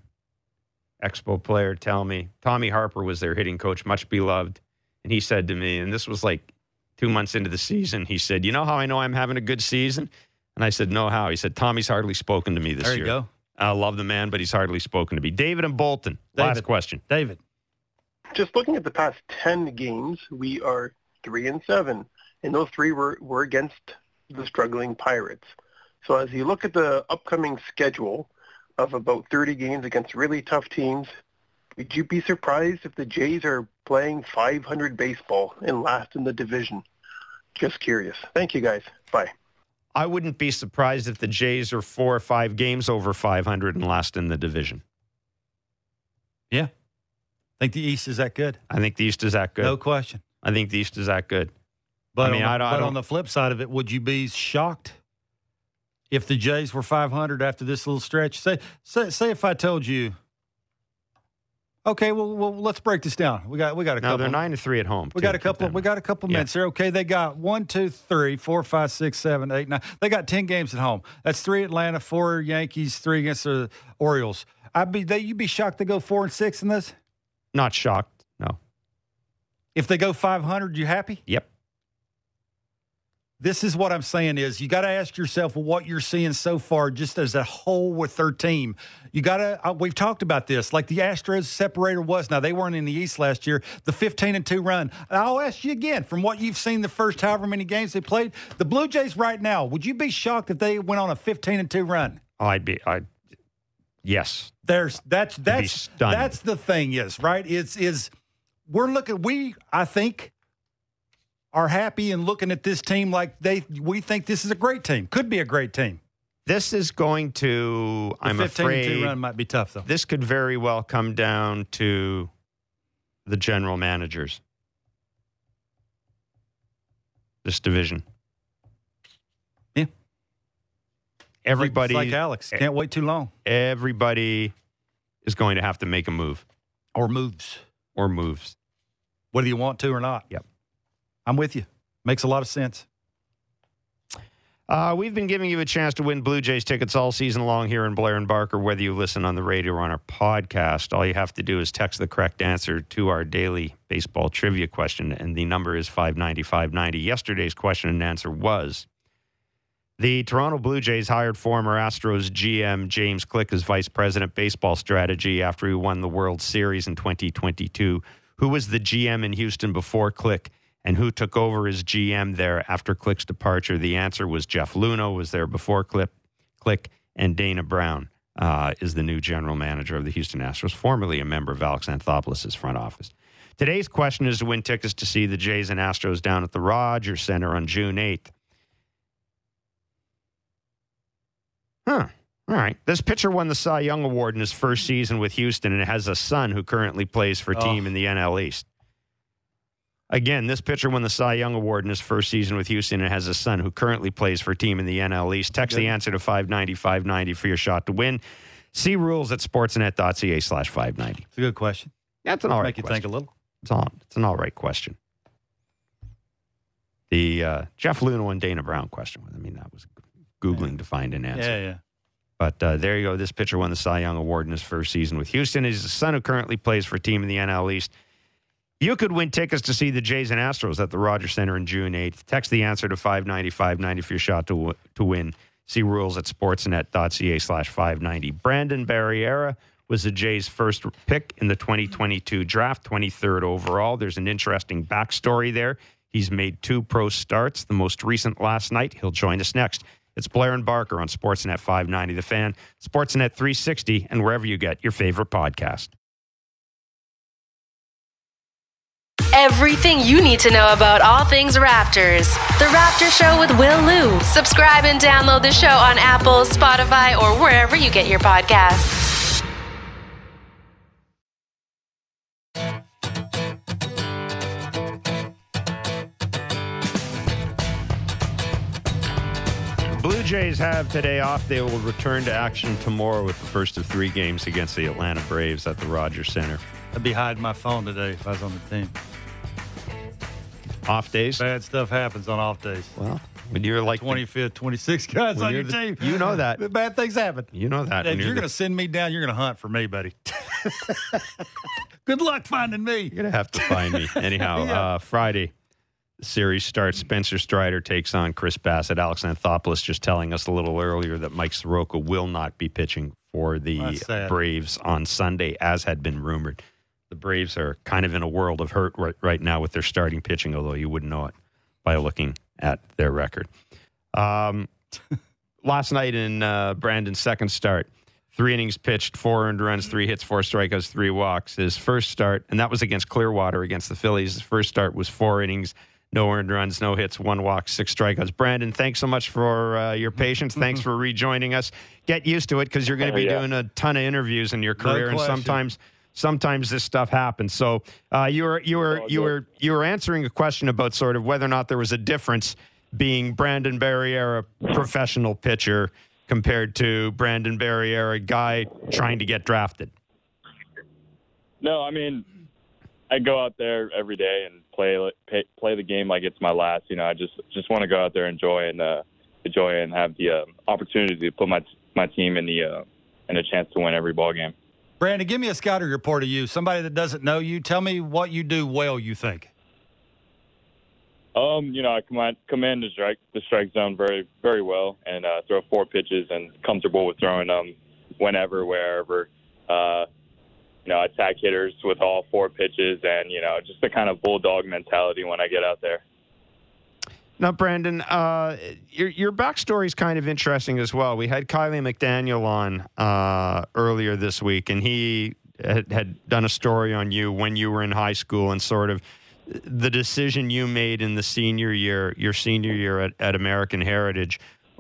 Expo player tell me Tommy Harper was their hitting coach, much beloved, and he said to me, and this was like two months into the season, he said, "You know how I know I'm having a good season?" And I said, "No, how?" He said, "Tommy's hardly spoken to me this There year. go. I love the man, but he's hardly spoken to me." David and Bolton. Last question. David. just looking at the past 10 games, we are 3 and 7, and those three were, were against the struggling Pirates. So as you look at the upcoming schedule of about 30 games against really tough teams, would you be surprised if the Jays are playing 500 baseball and last in the division? Just curious. Thank you, guys. Bye. I wouldn't be surprised if the Jays are four or five games over 500 and last in the division. Yeah. I think the East is that good? I think the East is that good. No question. I think the East is that good. But, I mean, on, the, I don't- I but on the flip side of it, would you be shocked if the Jays were 500 after this little stretch? Say, say, say if I told you, okay, well, well, let's break this down. We got, we got a Now couple. they're nine to three at home. We too. got a couple. We got a couple Yeah. minutes here. Okay, they got one, two, three, four, five, six, seven, eight, nine. They got ten games at home. That's three Atlanta, four Yankees, three against the Orioles. I'd be. They, you'd be shocked to go four and six in this. Not shocked. No. If they go five hundred, you happy? Yep. This is what I'm saying is you got to ask yourself what you're seeing so far, just as a whole with their team. You got to. We've talked about this, like the Astros separator was. Now they weren't in the East last year. The 15 and two run. And I'll ask you again, from what you've seen the first however many games they played, the Blue Jays right now. Would you be shocked if they went on a 15 and two run? I'd be. I. Yes. There's that's that's that's the thing is right. It's is we're looking. We I think are happy and looking at this team like they we think this is a great team. Could be a great team. This is going to. The I'm 15 and afraid. run might be tough though. This could very well come down to the general managers. This division. Yeah. Everybody. like Alex can't wait too long everybody is going to have to make a move or moves or moves. whether you want to or not. Yep. I'm with you. Makes a lot of sense. Uh, we've been giving you a chance to win Blue Jays tickets all season long here in Blair and Barker, whether you listen on the radio or on our podcast. All you have to do is text the correct answer to our daily baseball trivia question, and the number is 590 590. Yesterday's question and answer was The Toronto Blue Jays hired former Astros GM James Click as vice president baseball strategy after he won the World Series in 2022. Who was the GM in Houston before Click, and who took over as GM there after Click's departure? The answer was Jeff Luhnow was there before Click, Click and Dana Brown uh, is the new general manager of the Houston Astros, formerly a member of Alex Anthopoulos' front office. Today's question is to win tickets to see the Jays and Astros down at the Rogers Center on June 8th. Huh. All right. This pitcher won the Cy Young Award in his first season with Houston and has a son who currently plays for a team Oh. in the NL East. Again, this pitcher won the Cy Young Award in his first season with Houston and has a son who currently plays for a team in the NL East. Text the answer to 590 590 for your shot to win. See rules at sportsnet.ca slash 590. It's a good question. That's an all right Make you question. think a little. It's, all, it's an all right question. The uh, Jeff Luhnow and Dana Brown question. I mean, that was Googling to find an answer. Yeah, yeah. But uh, there you go. This pitcher won the Cy Young Award in his first season with Houston. He's a son who currently plays for a team in the NL East. You could win tickets to see the Jays and Astros at the Rogers Center on June 8th. Text the answer to 590 590 for your shot to, to win. See rules at sportsnet.ca slash 590. Brandon Barriera was the Jays' first pick in the 2022 draft, 23rd overall. There's an interesting backstory there. He's made two pro starts, the most recent last night. He'll join us next. It's Blair and Barker on Sportsnet 590 The Fan, Sportsnet 360, and wherever you get your favorite podcast. Everything you need to know about all things Raptors. The Raptor Show with Will Lou. Subscribe and download the show on Apple, Spotify, or wherever you get your podcasts. Blue Jays have today off. They will return to action tomorrow with the first of three games against the Atlanta Braves at the Rogers Center. I'd be hiding my phone today if I was on the team. Off days? Bad stuff happens on off days. Well, when you're like 25th, 26 guys on your the- team. you know that. The Bad things happen. You know that. If when you're going to send me down, you're going to hunt for me, buddy. Good luck finding me. You're gonna have to find me anyhow. Yeah. uh, Friday, series starts. Spencer Strider takes on Chris Bassitt. Alex Anthopoulos just telling us a little earlier that Mike Soroka will not be pitching for the Braves on Sunday, as had been rumored. The Braves are kind of in a world of hurt right, right now with their starting pitching, although you wouldn't know it by looking at their record. Um, last night in uh, Brandon's second start, three innings pitched, four earned runs, three hits, four strikeouts, three walks. His first start, and that was against Clearwater against the Phillies. His first start was four innings, no earned runs, no hits, one walk, six strikeouts. Brandon, thanks so much for uh, your patience. Thanks for rejoining us. Get used to it because you're going to Oh, be yeah. doing a ton of interviews in your No career, and question. sometimes. Sometimes this stuff happens. So uh, you were you were you were you were answering a question about sort of whether or not there was a difference being Brandon Barriera, professional pitcher, compared to Brandon Barriera, guy trying to get drafted. No, I mean, I go out there every day and play pay, play the game like it's my last. You know, I just just want to go out there, enjoy and uh, enjoy and have the uh, opportunity to put my my team in the uh, in a chance to win every ball game. Brandon, give me a scouting report of you. Somebody that doesn't know you. Tell me what you do well, you think. Um, you know, I command command the strike the strike zone very very well and uh, throw four pitches and comfortable with throwing them whenever, wherever. Uh, you know, attack hitters with all four pitches and you know just the kind of bulldog mentality when I get out there. Now, Brandon, uh, your your backstory is kind of interesting as well. We had Kiley McDaniel on uh, earlier this week, and he had, had done a story on you when you were in high school and sort of the decision you made in the senior year, your senior year at, at American Heritage.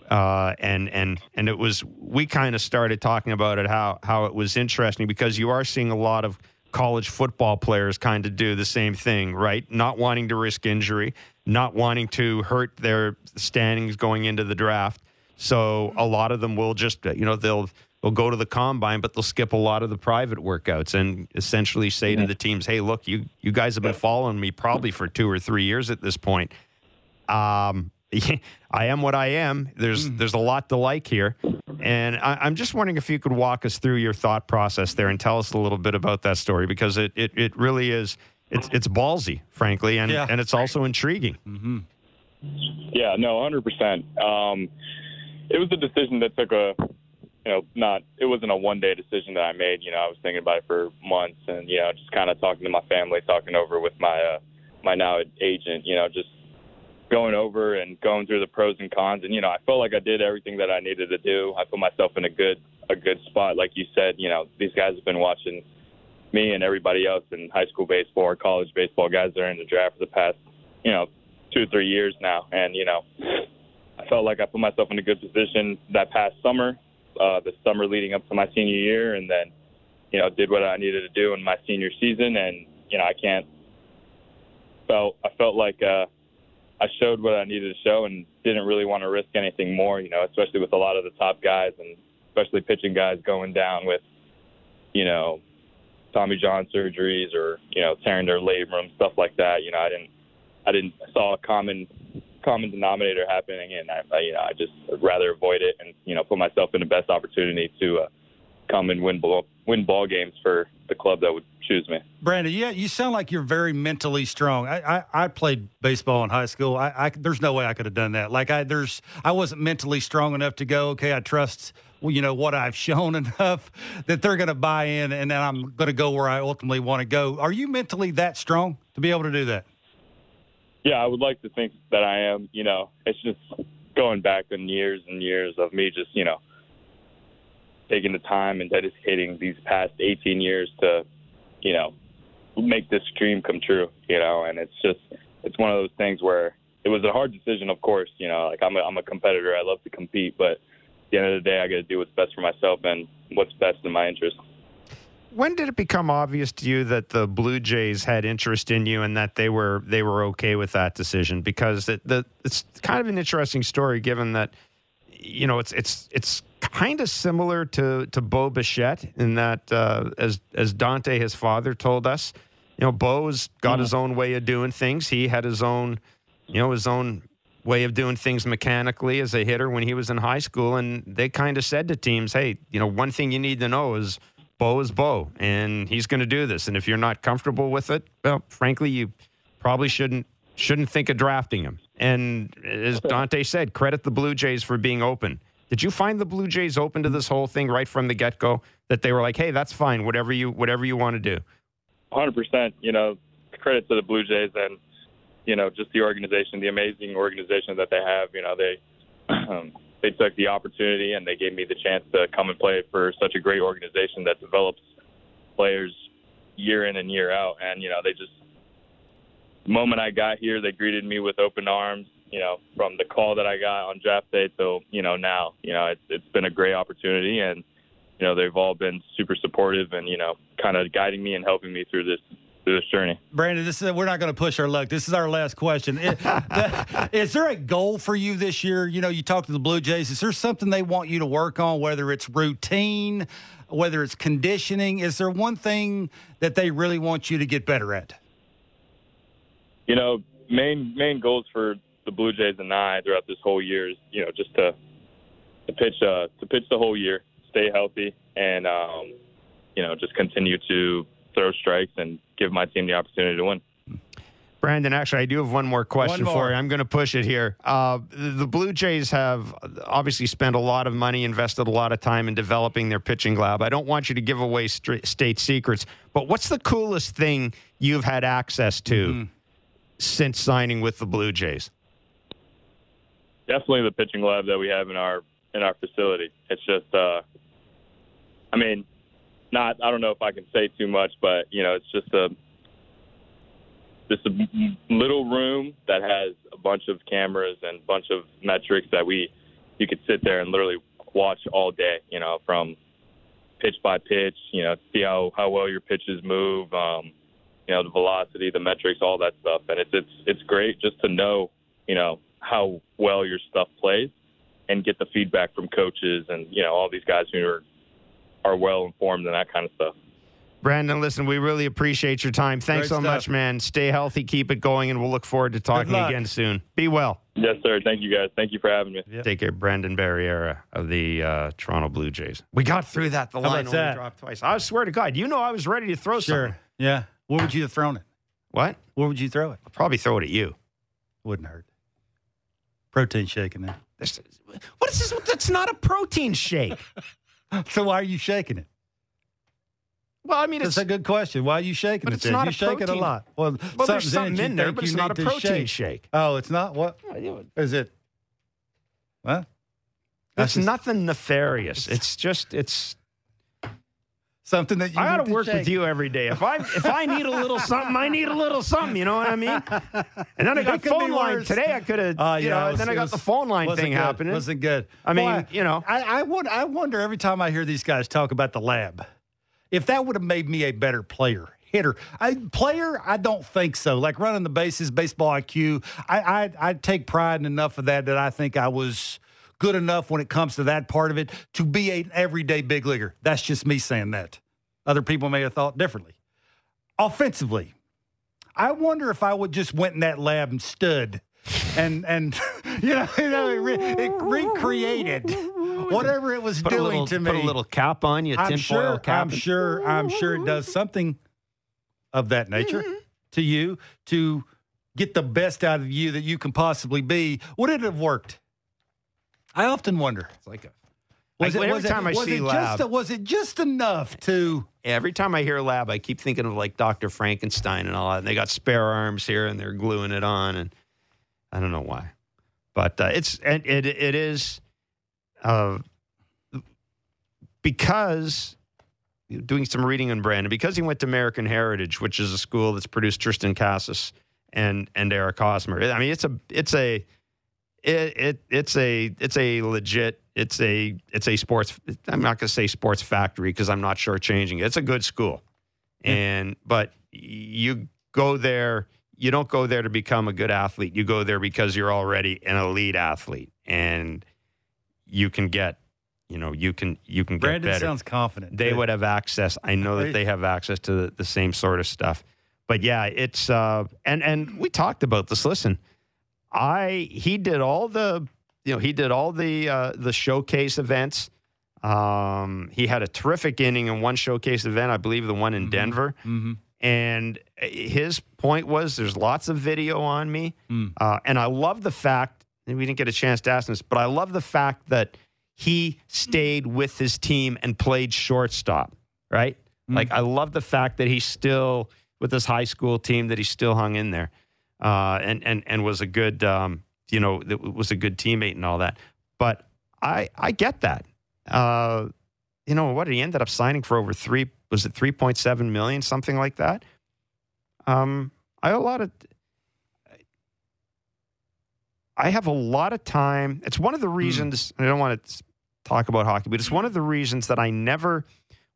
Uh, and and and it was we kind of started talking about it how how it was interesting because you are seeing a lot of college football players kind of do the same thing, right? Not wanting to risk injury, not wanting to hurt their standings going into the draft. So a lot of them will just, you know, they'll they'll go to the combine, but they'll skip a lot of the private workouts and essentially say to the teams, "Hey, look, you you guys have been following me probably for two or three years at this point. Um, I am what I am. There's there's a lot to like here, and I, I'm just wondering if you could walk us through your thought process there and tell us a little bit about that story because it it, it really is it's it's ballsy, frankly, and Yeah. and it's also intriguing. Mm-hmm. Yeah, no, hundred percent. Um, it was a decision that took a, you know, not it wasn't a one day decision that I made. You know, I was thinking about it for months, and you know, just kind of talking to my family, talking over with my uh, my now agent. You know, just going over and going through the pros and cons, and you know, I felt like I did everything that I needed to do. I put myself in a good a good spot, like you said. You know, these guys have been watching me and everybody else in high school baseball or college baseball, guys that are in the draft for the past, you know, two or three years now, and you know. I felt like I put myself in a good position that past summer, uh, the summer leading up to my senior year, and then, you know, did what I needed to do in my senior season. And you know, I can't felt I felt like uh, I showed what I needed to show, and didn't really want to risk anything more. You know, especially with a lot of the top guys, and especially pitching guys going down with, you know, Tommy John surgeries or you know tearing their labrum, stuff like that. You know, I didn't I didn't saw a common common denominator happening, and I, I you know I just rather avoid it and you know put myself in the best opportunity to uh, come and win ball win ball games for the club that would choose me. Brandon, yeah, you sound like you're very mentally strong. I, I, I played baseball in high school. I, I, there's no way I could have done that. Like I, there's, I wasn't mentally strong enough to go. Okay, I trust, you know, what I've shown enough that they're going to buy in, and then I'm going to go where I ultimately want to go. Are you mentally that strong to be able to do that? Yeah, I would like to think that I am. You know, it's just going back in years and years of me just, you know, taking the time and dedicating these past 18 years to, you know, make this dream come true, you know, and it's just, it's one of those things where it was a hard decision, of course, you know, like I'm a, I'm a competitor. I love to compete, but the end of the day, I got to do what's best for myself and what's best in my interest. When did it become obvious to you that the Blue Jays had interest in you and that they were they were okay with that decision? Because it, the, it's kind of an interesting story, given that you know it's it's it's kind of similar to to Bo Bichette in that uh, as as Dante, his father, told us, you know, Bo's got his own way of doing things. He had his own, you know, his own way of doing things mechanically as a hitter when he was in high school, and they kind of said to teams, "Hey, you know, one thing you need to know is." Bo is Bo, and he's going to do this. And if you're not comfortable with it, well, frankly, you probably shouldn't shouldn't think of drafting him. And as Dante said, credit the Blue Jays for being open. Did you find the Blue Jays open to this whole thing right from the get go? That they were like, "Hey, that's fine. Whatever you whatever you want to do." Hundred percent. You know, credit to the Blue Jays and you know just the organization, the amazing organization that they have. You know, they um, they took the opportunity and they gave me the chance to come and play for such a great organization that develops players year in and year out. And you know, they just the moment I got here, they greeted me with open arms. You know, from the call that I got on draft day till you know now, you know, it's it's been a great opportunity, and you know they've all been super supportive and you know kind of guiding me and helping me through this through this journey. Brandon, this is we're not going to push our luck. This is our last question. Is, is there a goal for you this year? You know, you talked to the Blue Jays. Is there something they want you to work on, whether it's routine, whether it's conditioning? Is there one thing that they really want you to get better at? You know, main main goals for the Blue Jays and I throughout this whole year is you know just to to pitch uh, to pitch the whole year, stay healthy, and um, you know just continue to throw strikes and give my team the opportunity to win. Brandon, actually, I do have one more question One for you. I'm going to push it here. Uh, the Blue Jays have obviously spent a lot of money, invested a lot of time in developing their pitching lab. I don't want you to give away stra- state secrets, but what's the coolest thing you've had access to Mm-hmm. since signing with the Blue Jays? definitely the pitching lab that we have in our in our facility. It's just, uh, I mean, not I don't know if I can say too much, but you know, it's just a just a little room that has a bunch of cameras and a bunch of metrics that we you could sit there and literally watch all day. You know, from pitch by pitch. You know, see how how well your pitches move. Um, you know, the velocity, the metrics, all that stuff, and it's it's it's great just to know. You know how well your stuff plays and get the feedback from coaches and you know all these guys who are are well informed and that kind of stuff. Brandon, listen, we really appreciate your time. Thanks Great so stuff. much, man. Stay healthy, keep it going, and we'll look forward to talking again soon. Be well. Yes, sir. Thank you guys. Thank you for having me. Yep. Take care, Brandon Barriera of the uh, Toronto Blue Jays. We got through that. The How line about only that? dropped twice. I swear to God, you know I was ready to throw something. Yeah. Where would you have thrown it? What? Where would you throw it? I'll probably throw it at you. Wouldn't hurt. Protein shake in there. This, what is this? That's not a protein shake. So why are you shaking it? Well, I mean, That's it's a good question. Why are you shaking But it? it's then? not you a shake it a lot. Well, well, there's something in there, but it's not a protein shake. Oh, it's not. What is it? What? It's just- nothing nefarious. It's just it's. Something that you I got to work shake. with you every day. If I if I need a little something, I need a little something. You know what I mean? And then I got phone line worse. today. I could have, Oh, uh, you yeah, know. was- then I got was- the phone line thing good. happening. Wasn't good. I mean, Boy, you know. I, I would. I wonder every time I hear these guys talk about the lab, if that would have made me a better player. Hitter, I, player, I don't think so. Like running the bases, baseball IQ, I, I I take pride in enough of that that I think I was good enough when it comes to that part of it to be an everyday big leaguer. That's just me saying that. Other people may have thought differently. Offensively, I wonder if I would just went in that lab and stood and and you know, you know it, re, it recreated whatever it was Put doing little, to me. put a little cap on you, I'm tinfoil sure. cap. I'm sure. I'm sure it does something of that nature Mm-hmm. to you to get the best out of you that you can possibly be. Would it have worked? I often wonder. It's like a. Was I- it, every was it- time I was see it lab, just was it just enough to? every time I hear lab, I keep thinking of like Dr. Frankenstein and all that. And they got spare arms here, and they're gluing it on, and I don't know why, but uh, it's and it it is uh, because doing some reading on Brandon because he went to American Heritage, which is a school that's produced Tristan Casas and and Eric Hosmer. I mean, it's a it's a it, it it's a it's a legit it's a it's a sports I'm not going to say sports factory because I'm not sure changing it. It's a good school. And but you go there you don't go there to become a good athlete. You go there because you're already an elite athlete and you can get you know you can you can get Brandon better sounds confident. they would have access. I know that they have access to the, the same sort of stuff. But yeah, it's uh, and and we talked about this. Listen, I he did all the you know he did all the uh, the showcase events. Um, he had a terrific inning in one showcase event, I believe the one in Denver. Mhm. And his point was, there's lots of video on me, Mm. uh, and I love the fact. And we didn't get a chance to ask this, but I love the fact that he stayed with his team and played shortstop. Right? Like I love the fact that he's still with his high school team that he still hung in there, uh, and and and was a good, um, you know, was a good teammate and all that. But I I get that. Uh, you know what? He ended up signing for over three. Was it three point seven million, something like that? Um, I have a lot of. I have a lot of time. It's one of the reasons I don't want to talk about hockey, but it's one of the reasons that I never,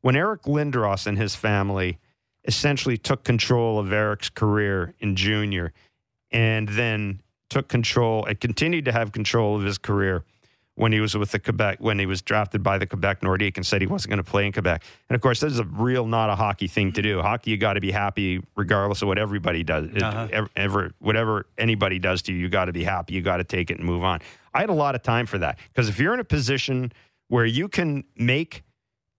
when Eric Lindros and his family essentially took control of Eric's career in junior, and then took control and continued to have control of his career when he was with the Quebec, when he was drafted by the Quebec Nordique and said he wasn't going to play in Quebec. And of course, this is a real not a hockey thing to do. Hockey, you got to be happy regardless of what everybody does. Uh-huh. ever, ever, whatever anybody does to you, you got to be happy. You got to take it and move on. I had a lot of time for that because if you're in a position where you can make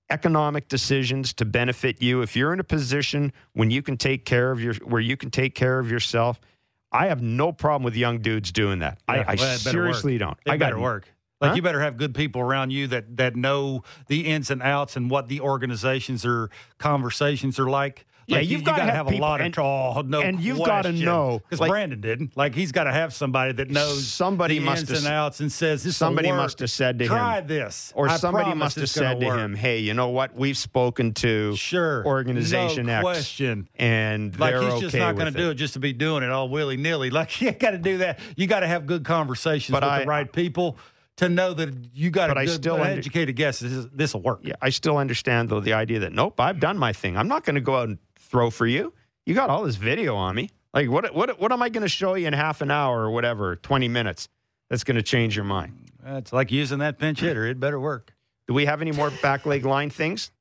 economic decisions to benefit you, if you're in a position when you can take care of your, where you can take care of yourself, I have no problem with young dudes doing that. Yeah, I, I seriously work. don't. It I got better work. Like Huh? you better have good people around you that that know the ins and outs and what the organizations or conversations are like. Yeah, Like, you've you, gotta to have have, a lot of and- oh, no and you've gotta know, because like- Brandon didn't. Like he's got to have somebody that knows Somebody the must ins have and outs and says this. somebody must have said to Try him, this, or I somebody must have said to work." him, "Hey, you know what? We've spoken to Sure, organization no X, question. and Like he's just okay not going to do it just to be doing it all willy nilly. Like you got to do that. You got to have good conversations But with I- the right people to know that you got But a I good, still an under- educated guess. This will work. Yeah, I still understand though the idea that nope, I've done my thing. I'm not going to go out and throw for you. You got all this video on me. Like what? What? What am I going to show you in half an hour or whatever, 20 minutes? That's going to change your mind. It's like using that pinch hitter. It better work. Do we have any more back leg line things?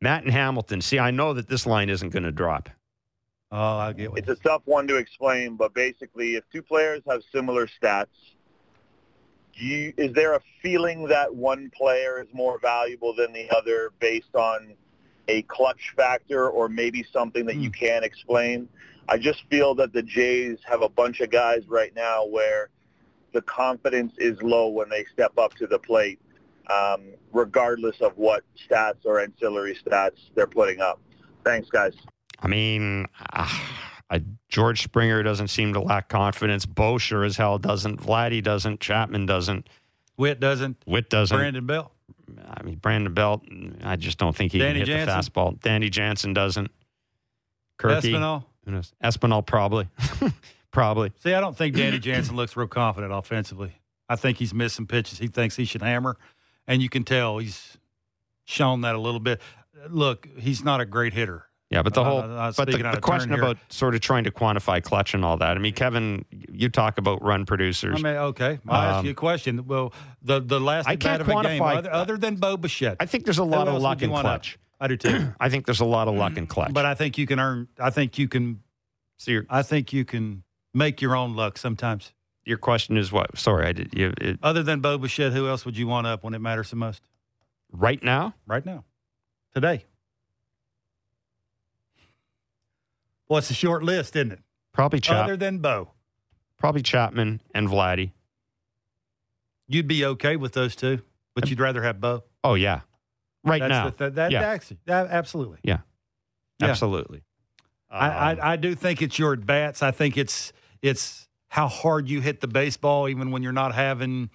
Matt and Hamilton. See, I know that this line isn't going to drop. Oh, I get what It's a tough one to explain, but basically, if two players have similar stats, you, is there a feeling that one player is more valuable than the other based on a clutch factor or maybe something that you can't explain? I just feel that the Jays have a bunch of guys right now where the confidence is low when they step up to the plate, um, regardless of what stats or ancillary stats they're putting up. Thanks, guys. I mean, uh, I, George Springer doesn't seem to lack confidence. Bo sure as hell doesn't. Vladdy doesn't. Chapman doesn't. Witt doesn't. Witt doesn't. Brandon Belt. I mean, Brandon Belt. I just don't think he Danny can hit Jansen? the fastball. Danny Jansen doesn't. Kirky. Espinal. Who knows? Espinal probably. probably. See, I don't think Danny Jansen looks real confident offensively. I think he's missing pitches he thinks he should hammer, and you can tell he's shown that a little bit. Look, he's not a great hitter. Yeah, but the Uh, whole uh, but the, the question about sort of trying to quantify clutch and all that. I mean, Kevin, you talk about run producers. I mean, okay. I'll ask Um, you a question. Well, the the last I can't a game, quantify- other, other than Bo Bichette, I think there's a lot of luck in clutch. I do too. I think there's a lot of luck in clutch. But I think you can earn. I think you can. so I think you can make your own luck sometimes. your question is what? Sorry, I did. You, it, Other than Bo Bichette, who else would you want up when it matters the most? right now, Right now, today. Well, it's a short list, isn't it? probably Chap, Other than Bo, probably Chapman and Vladdy. you'd be okay with those two, but you'd rather have Bo. Oh yeah, right That's now, the, that, that, Yeah. actually, that, absolutely. yeah, Yeah. absolutely. I, Um, I I do think it's your at bats. I think it's it's how hard you hit the baseball, even when you're not having,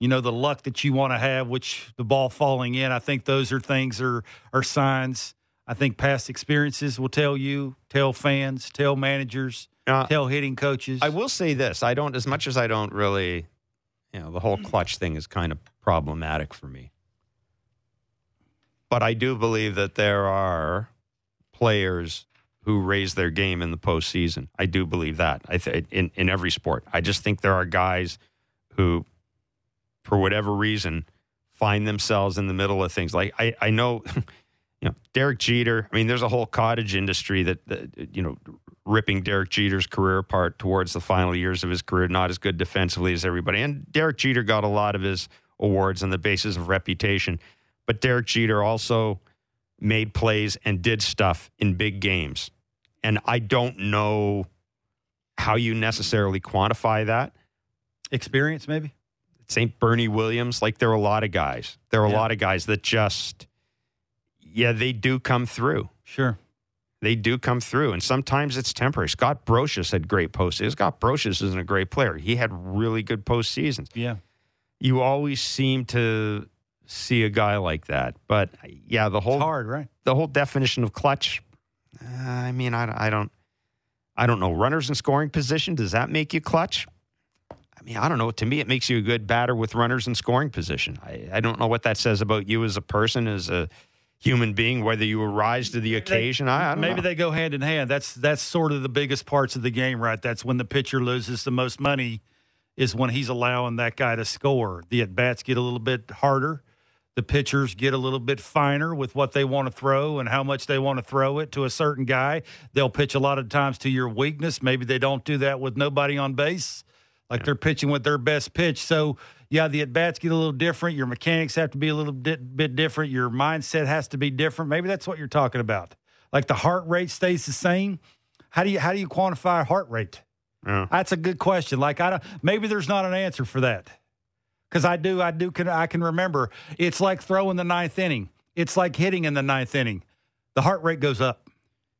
you know, the luck that you want to have, which the ball falling in. I think those are things are are signs. I think past experiences will tell you, tell fans, tell managers, Uh, tell hitting coaches. I will say this: I don't, as much as I don't really, you know, the whole clutch thing is kind of problematic for me. But I do believe that there are players who raise their game in the postseason. I do believe that. I th- in in every sport. I just think there are guys who, for whatever reason, find themselves in the middle of things. Like I, I know, you know, Derek Jeter. I mean, there's a whole cottage industry that, that you know, ripping Derek Jeter's career apart towards the final years of his career. Not as good defensively as everybody. And Derek Jeter got a lot of his awards on the basis of reputation. But Derek Jeter also made plays and did stuff in big games. And I don't know how you necessarily quantify that. experience, maybe. St. Bernie Williams, like there are a lot of guys. There are a Yeah. lot of guys that just, yeah, they do come through. Sure. They do come through, and sometimes it's temporary. Scott Brosius had great postseasons. Scott Brosius isn't a great player. He had really good postseasons. Yeah. You always seem to see a guy like that, but yeah, the whole It's hard, right? the whole definition of clutch. uh, I mean, I, I don't, I don't know. Runners in scoring position does that make you clutch? I mean, I don't know. To me, it makes you a good batter with runners in scoring position. I, I don't know what that says about you as a person, as a human being, whether you rise to the occasion. I, I don't Maybe know. they go hand in hand. That's that's sort of the biggest parts of the game, right? That's when the pitcher loses the most money, is when he's allowing that guy to score. The at bats get a little bit harder. The pitchers get a little bit finer with what they want to throw and how much they want to throw it to a certain guy. They'll pitch a lot of times to your weakness. Maybe they don't do that with nobody on base, like they're pitching with their best pitch. So yeah, the at bats get a little different. Your mechanics have to be a little bit, bit different. Your mindset has to be different. Maybe that's what you're talking about. Like the heart rate stays the same. How do you how do you quantify heart rate? Yeah. That's a good question. Like I don't maybe there's not an answer for that. Cuz I do I do can I can remember it's like throwing the ninth inning. It's like hitting in the ninth inning. The heart rate goes up.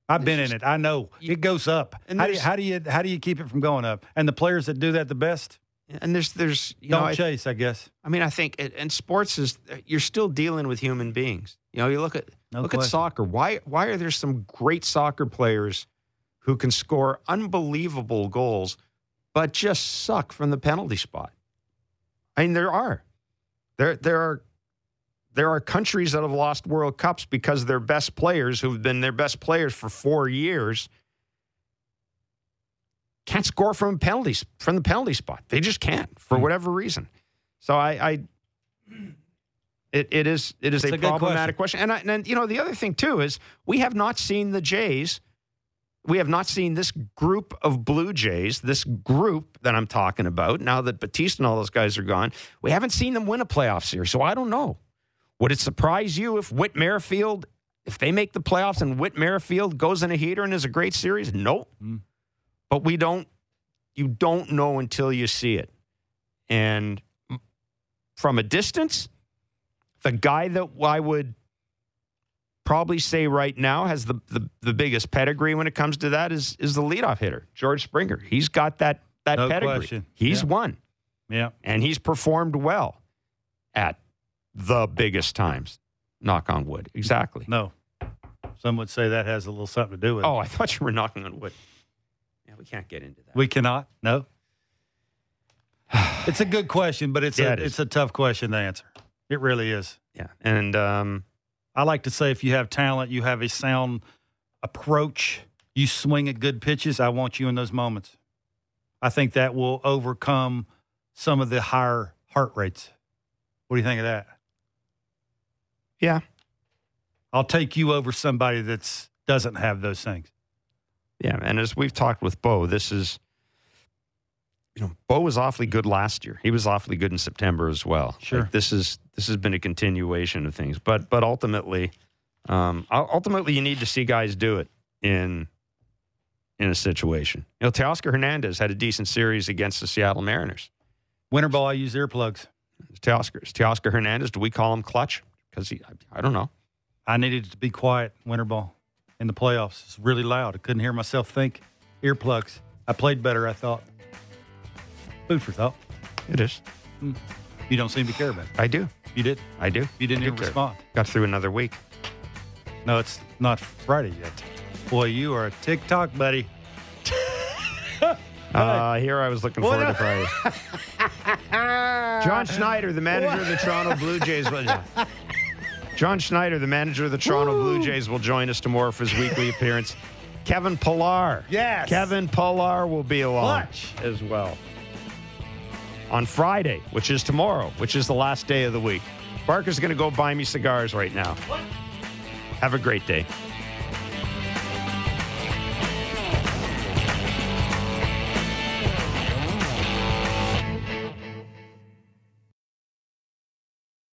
I've been in it. I know. It goes up. And How do, you, how do you how do you keep it from going up? And the players that do that the best And there's, there's, you don't know, chase, I guess. I mean, I think, and- and sports is you're still dealing with human beings. You know, you look at No look at soccer. Why why are there some great soccer players who can score unbelievable goals, but just suck from the penalty spot? I mean, there are there there are there are countries that have lost World Cups because their best players, who've been their best players for four years, can't score from penalties from the penalty spot. They just can't for Hmm. whatever reason. So I, I it, it is it is a, a problematic question. And I, and you know the other thing too is we have not seen the Jays. We have not seen this group of Blue Jays, this group that I'm talking about. Now that Bautista and all those guys are gone, we haven't seen them win a playoff series. So I don't know. Would it surprise you if Whit Merrifield, if they make the playoffs and Whit Merrifield goes in a heater and is a great series? No. Mm. But we don't. You don't know until you see it. And from a distance, the guy that I would probably say right now has the, the, the biggest pedigree when it comes to that is is the leadoff hitter, George Springer. He's got that that No pedigree. question. He's Yeah. won. Yeah. And he's performed well at the biggest times. Knock on wood. Exactly. No. Some would say that has a little something to do with Oh. I thought you were knocking on wood. We can't get into that. We cannot. No. It's a good question, but it's Yeah, a it it's a tough question to answer. It really is. Yeah. And um, I like to say if you have talent, you have a sound approach, you swing at good pitches, I want you in those moments. I think that will overcome some of the higher heart rates. What do you think of that? Yeah. I'll take you over somebody that's doesn't have those things. Yeah, and as we've talked with Bo, this is you know, Bo was awfully good last year. He was awfully good in September as well. Sure. Like, this is this has been a continuation of things. But but ultimately um ultimately you need to see guys do it in in a situation. You know, Teoscar Hernandez had a decent series against the Seattle Mariners. Winter ball, I use earplugs. Teoscar, Teoscar Hernandez, do we call him clutch? Because he I, I don't know. I needed to be quiet winter ball in the playoffs. It's really loud. I couldn't hear myself think. Earplugs. I played better, I thought. Food for thought. It is. You don't seem to care about it. I do. You did? I do. You didn't even respond. Got through another week. No, it's not Friday yet. Boy, you are a TikTok buddy. Uh, here I was looking forward to Friday. John Schneider, the manager of the Toronto Blue Jays. John Schneider, the manager of the Toronto Blue Jays, will join us tomorrow for his weekly appearance. Kevin Pillar. Yes. Kevin Pillar will be along Clutch. as well. On Friday, which is tomorrow, which is the last day of the week. Barker's going to go buy me cigars right now. Have a great day.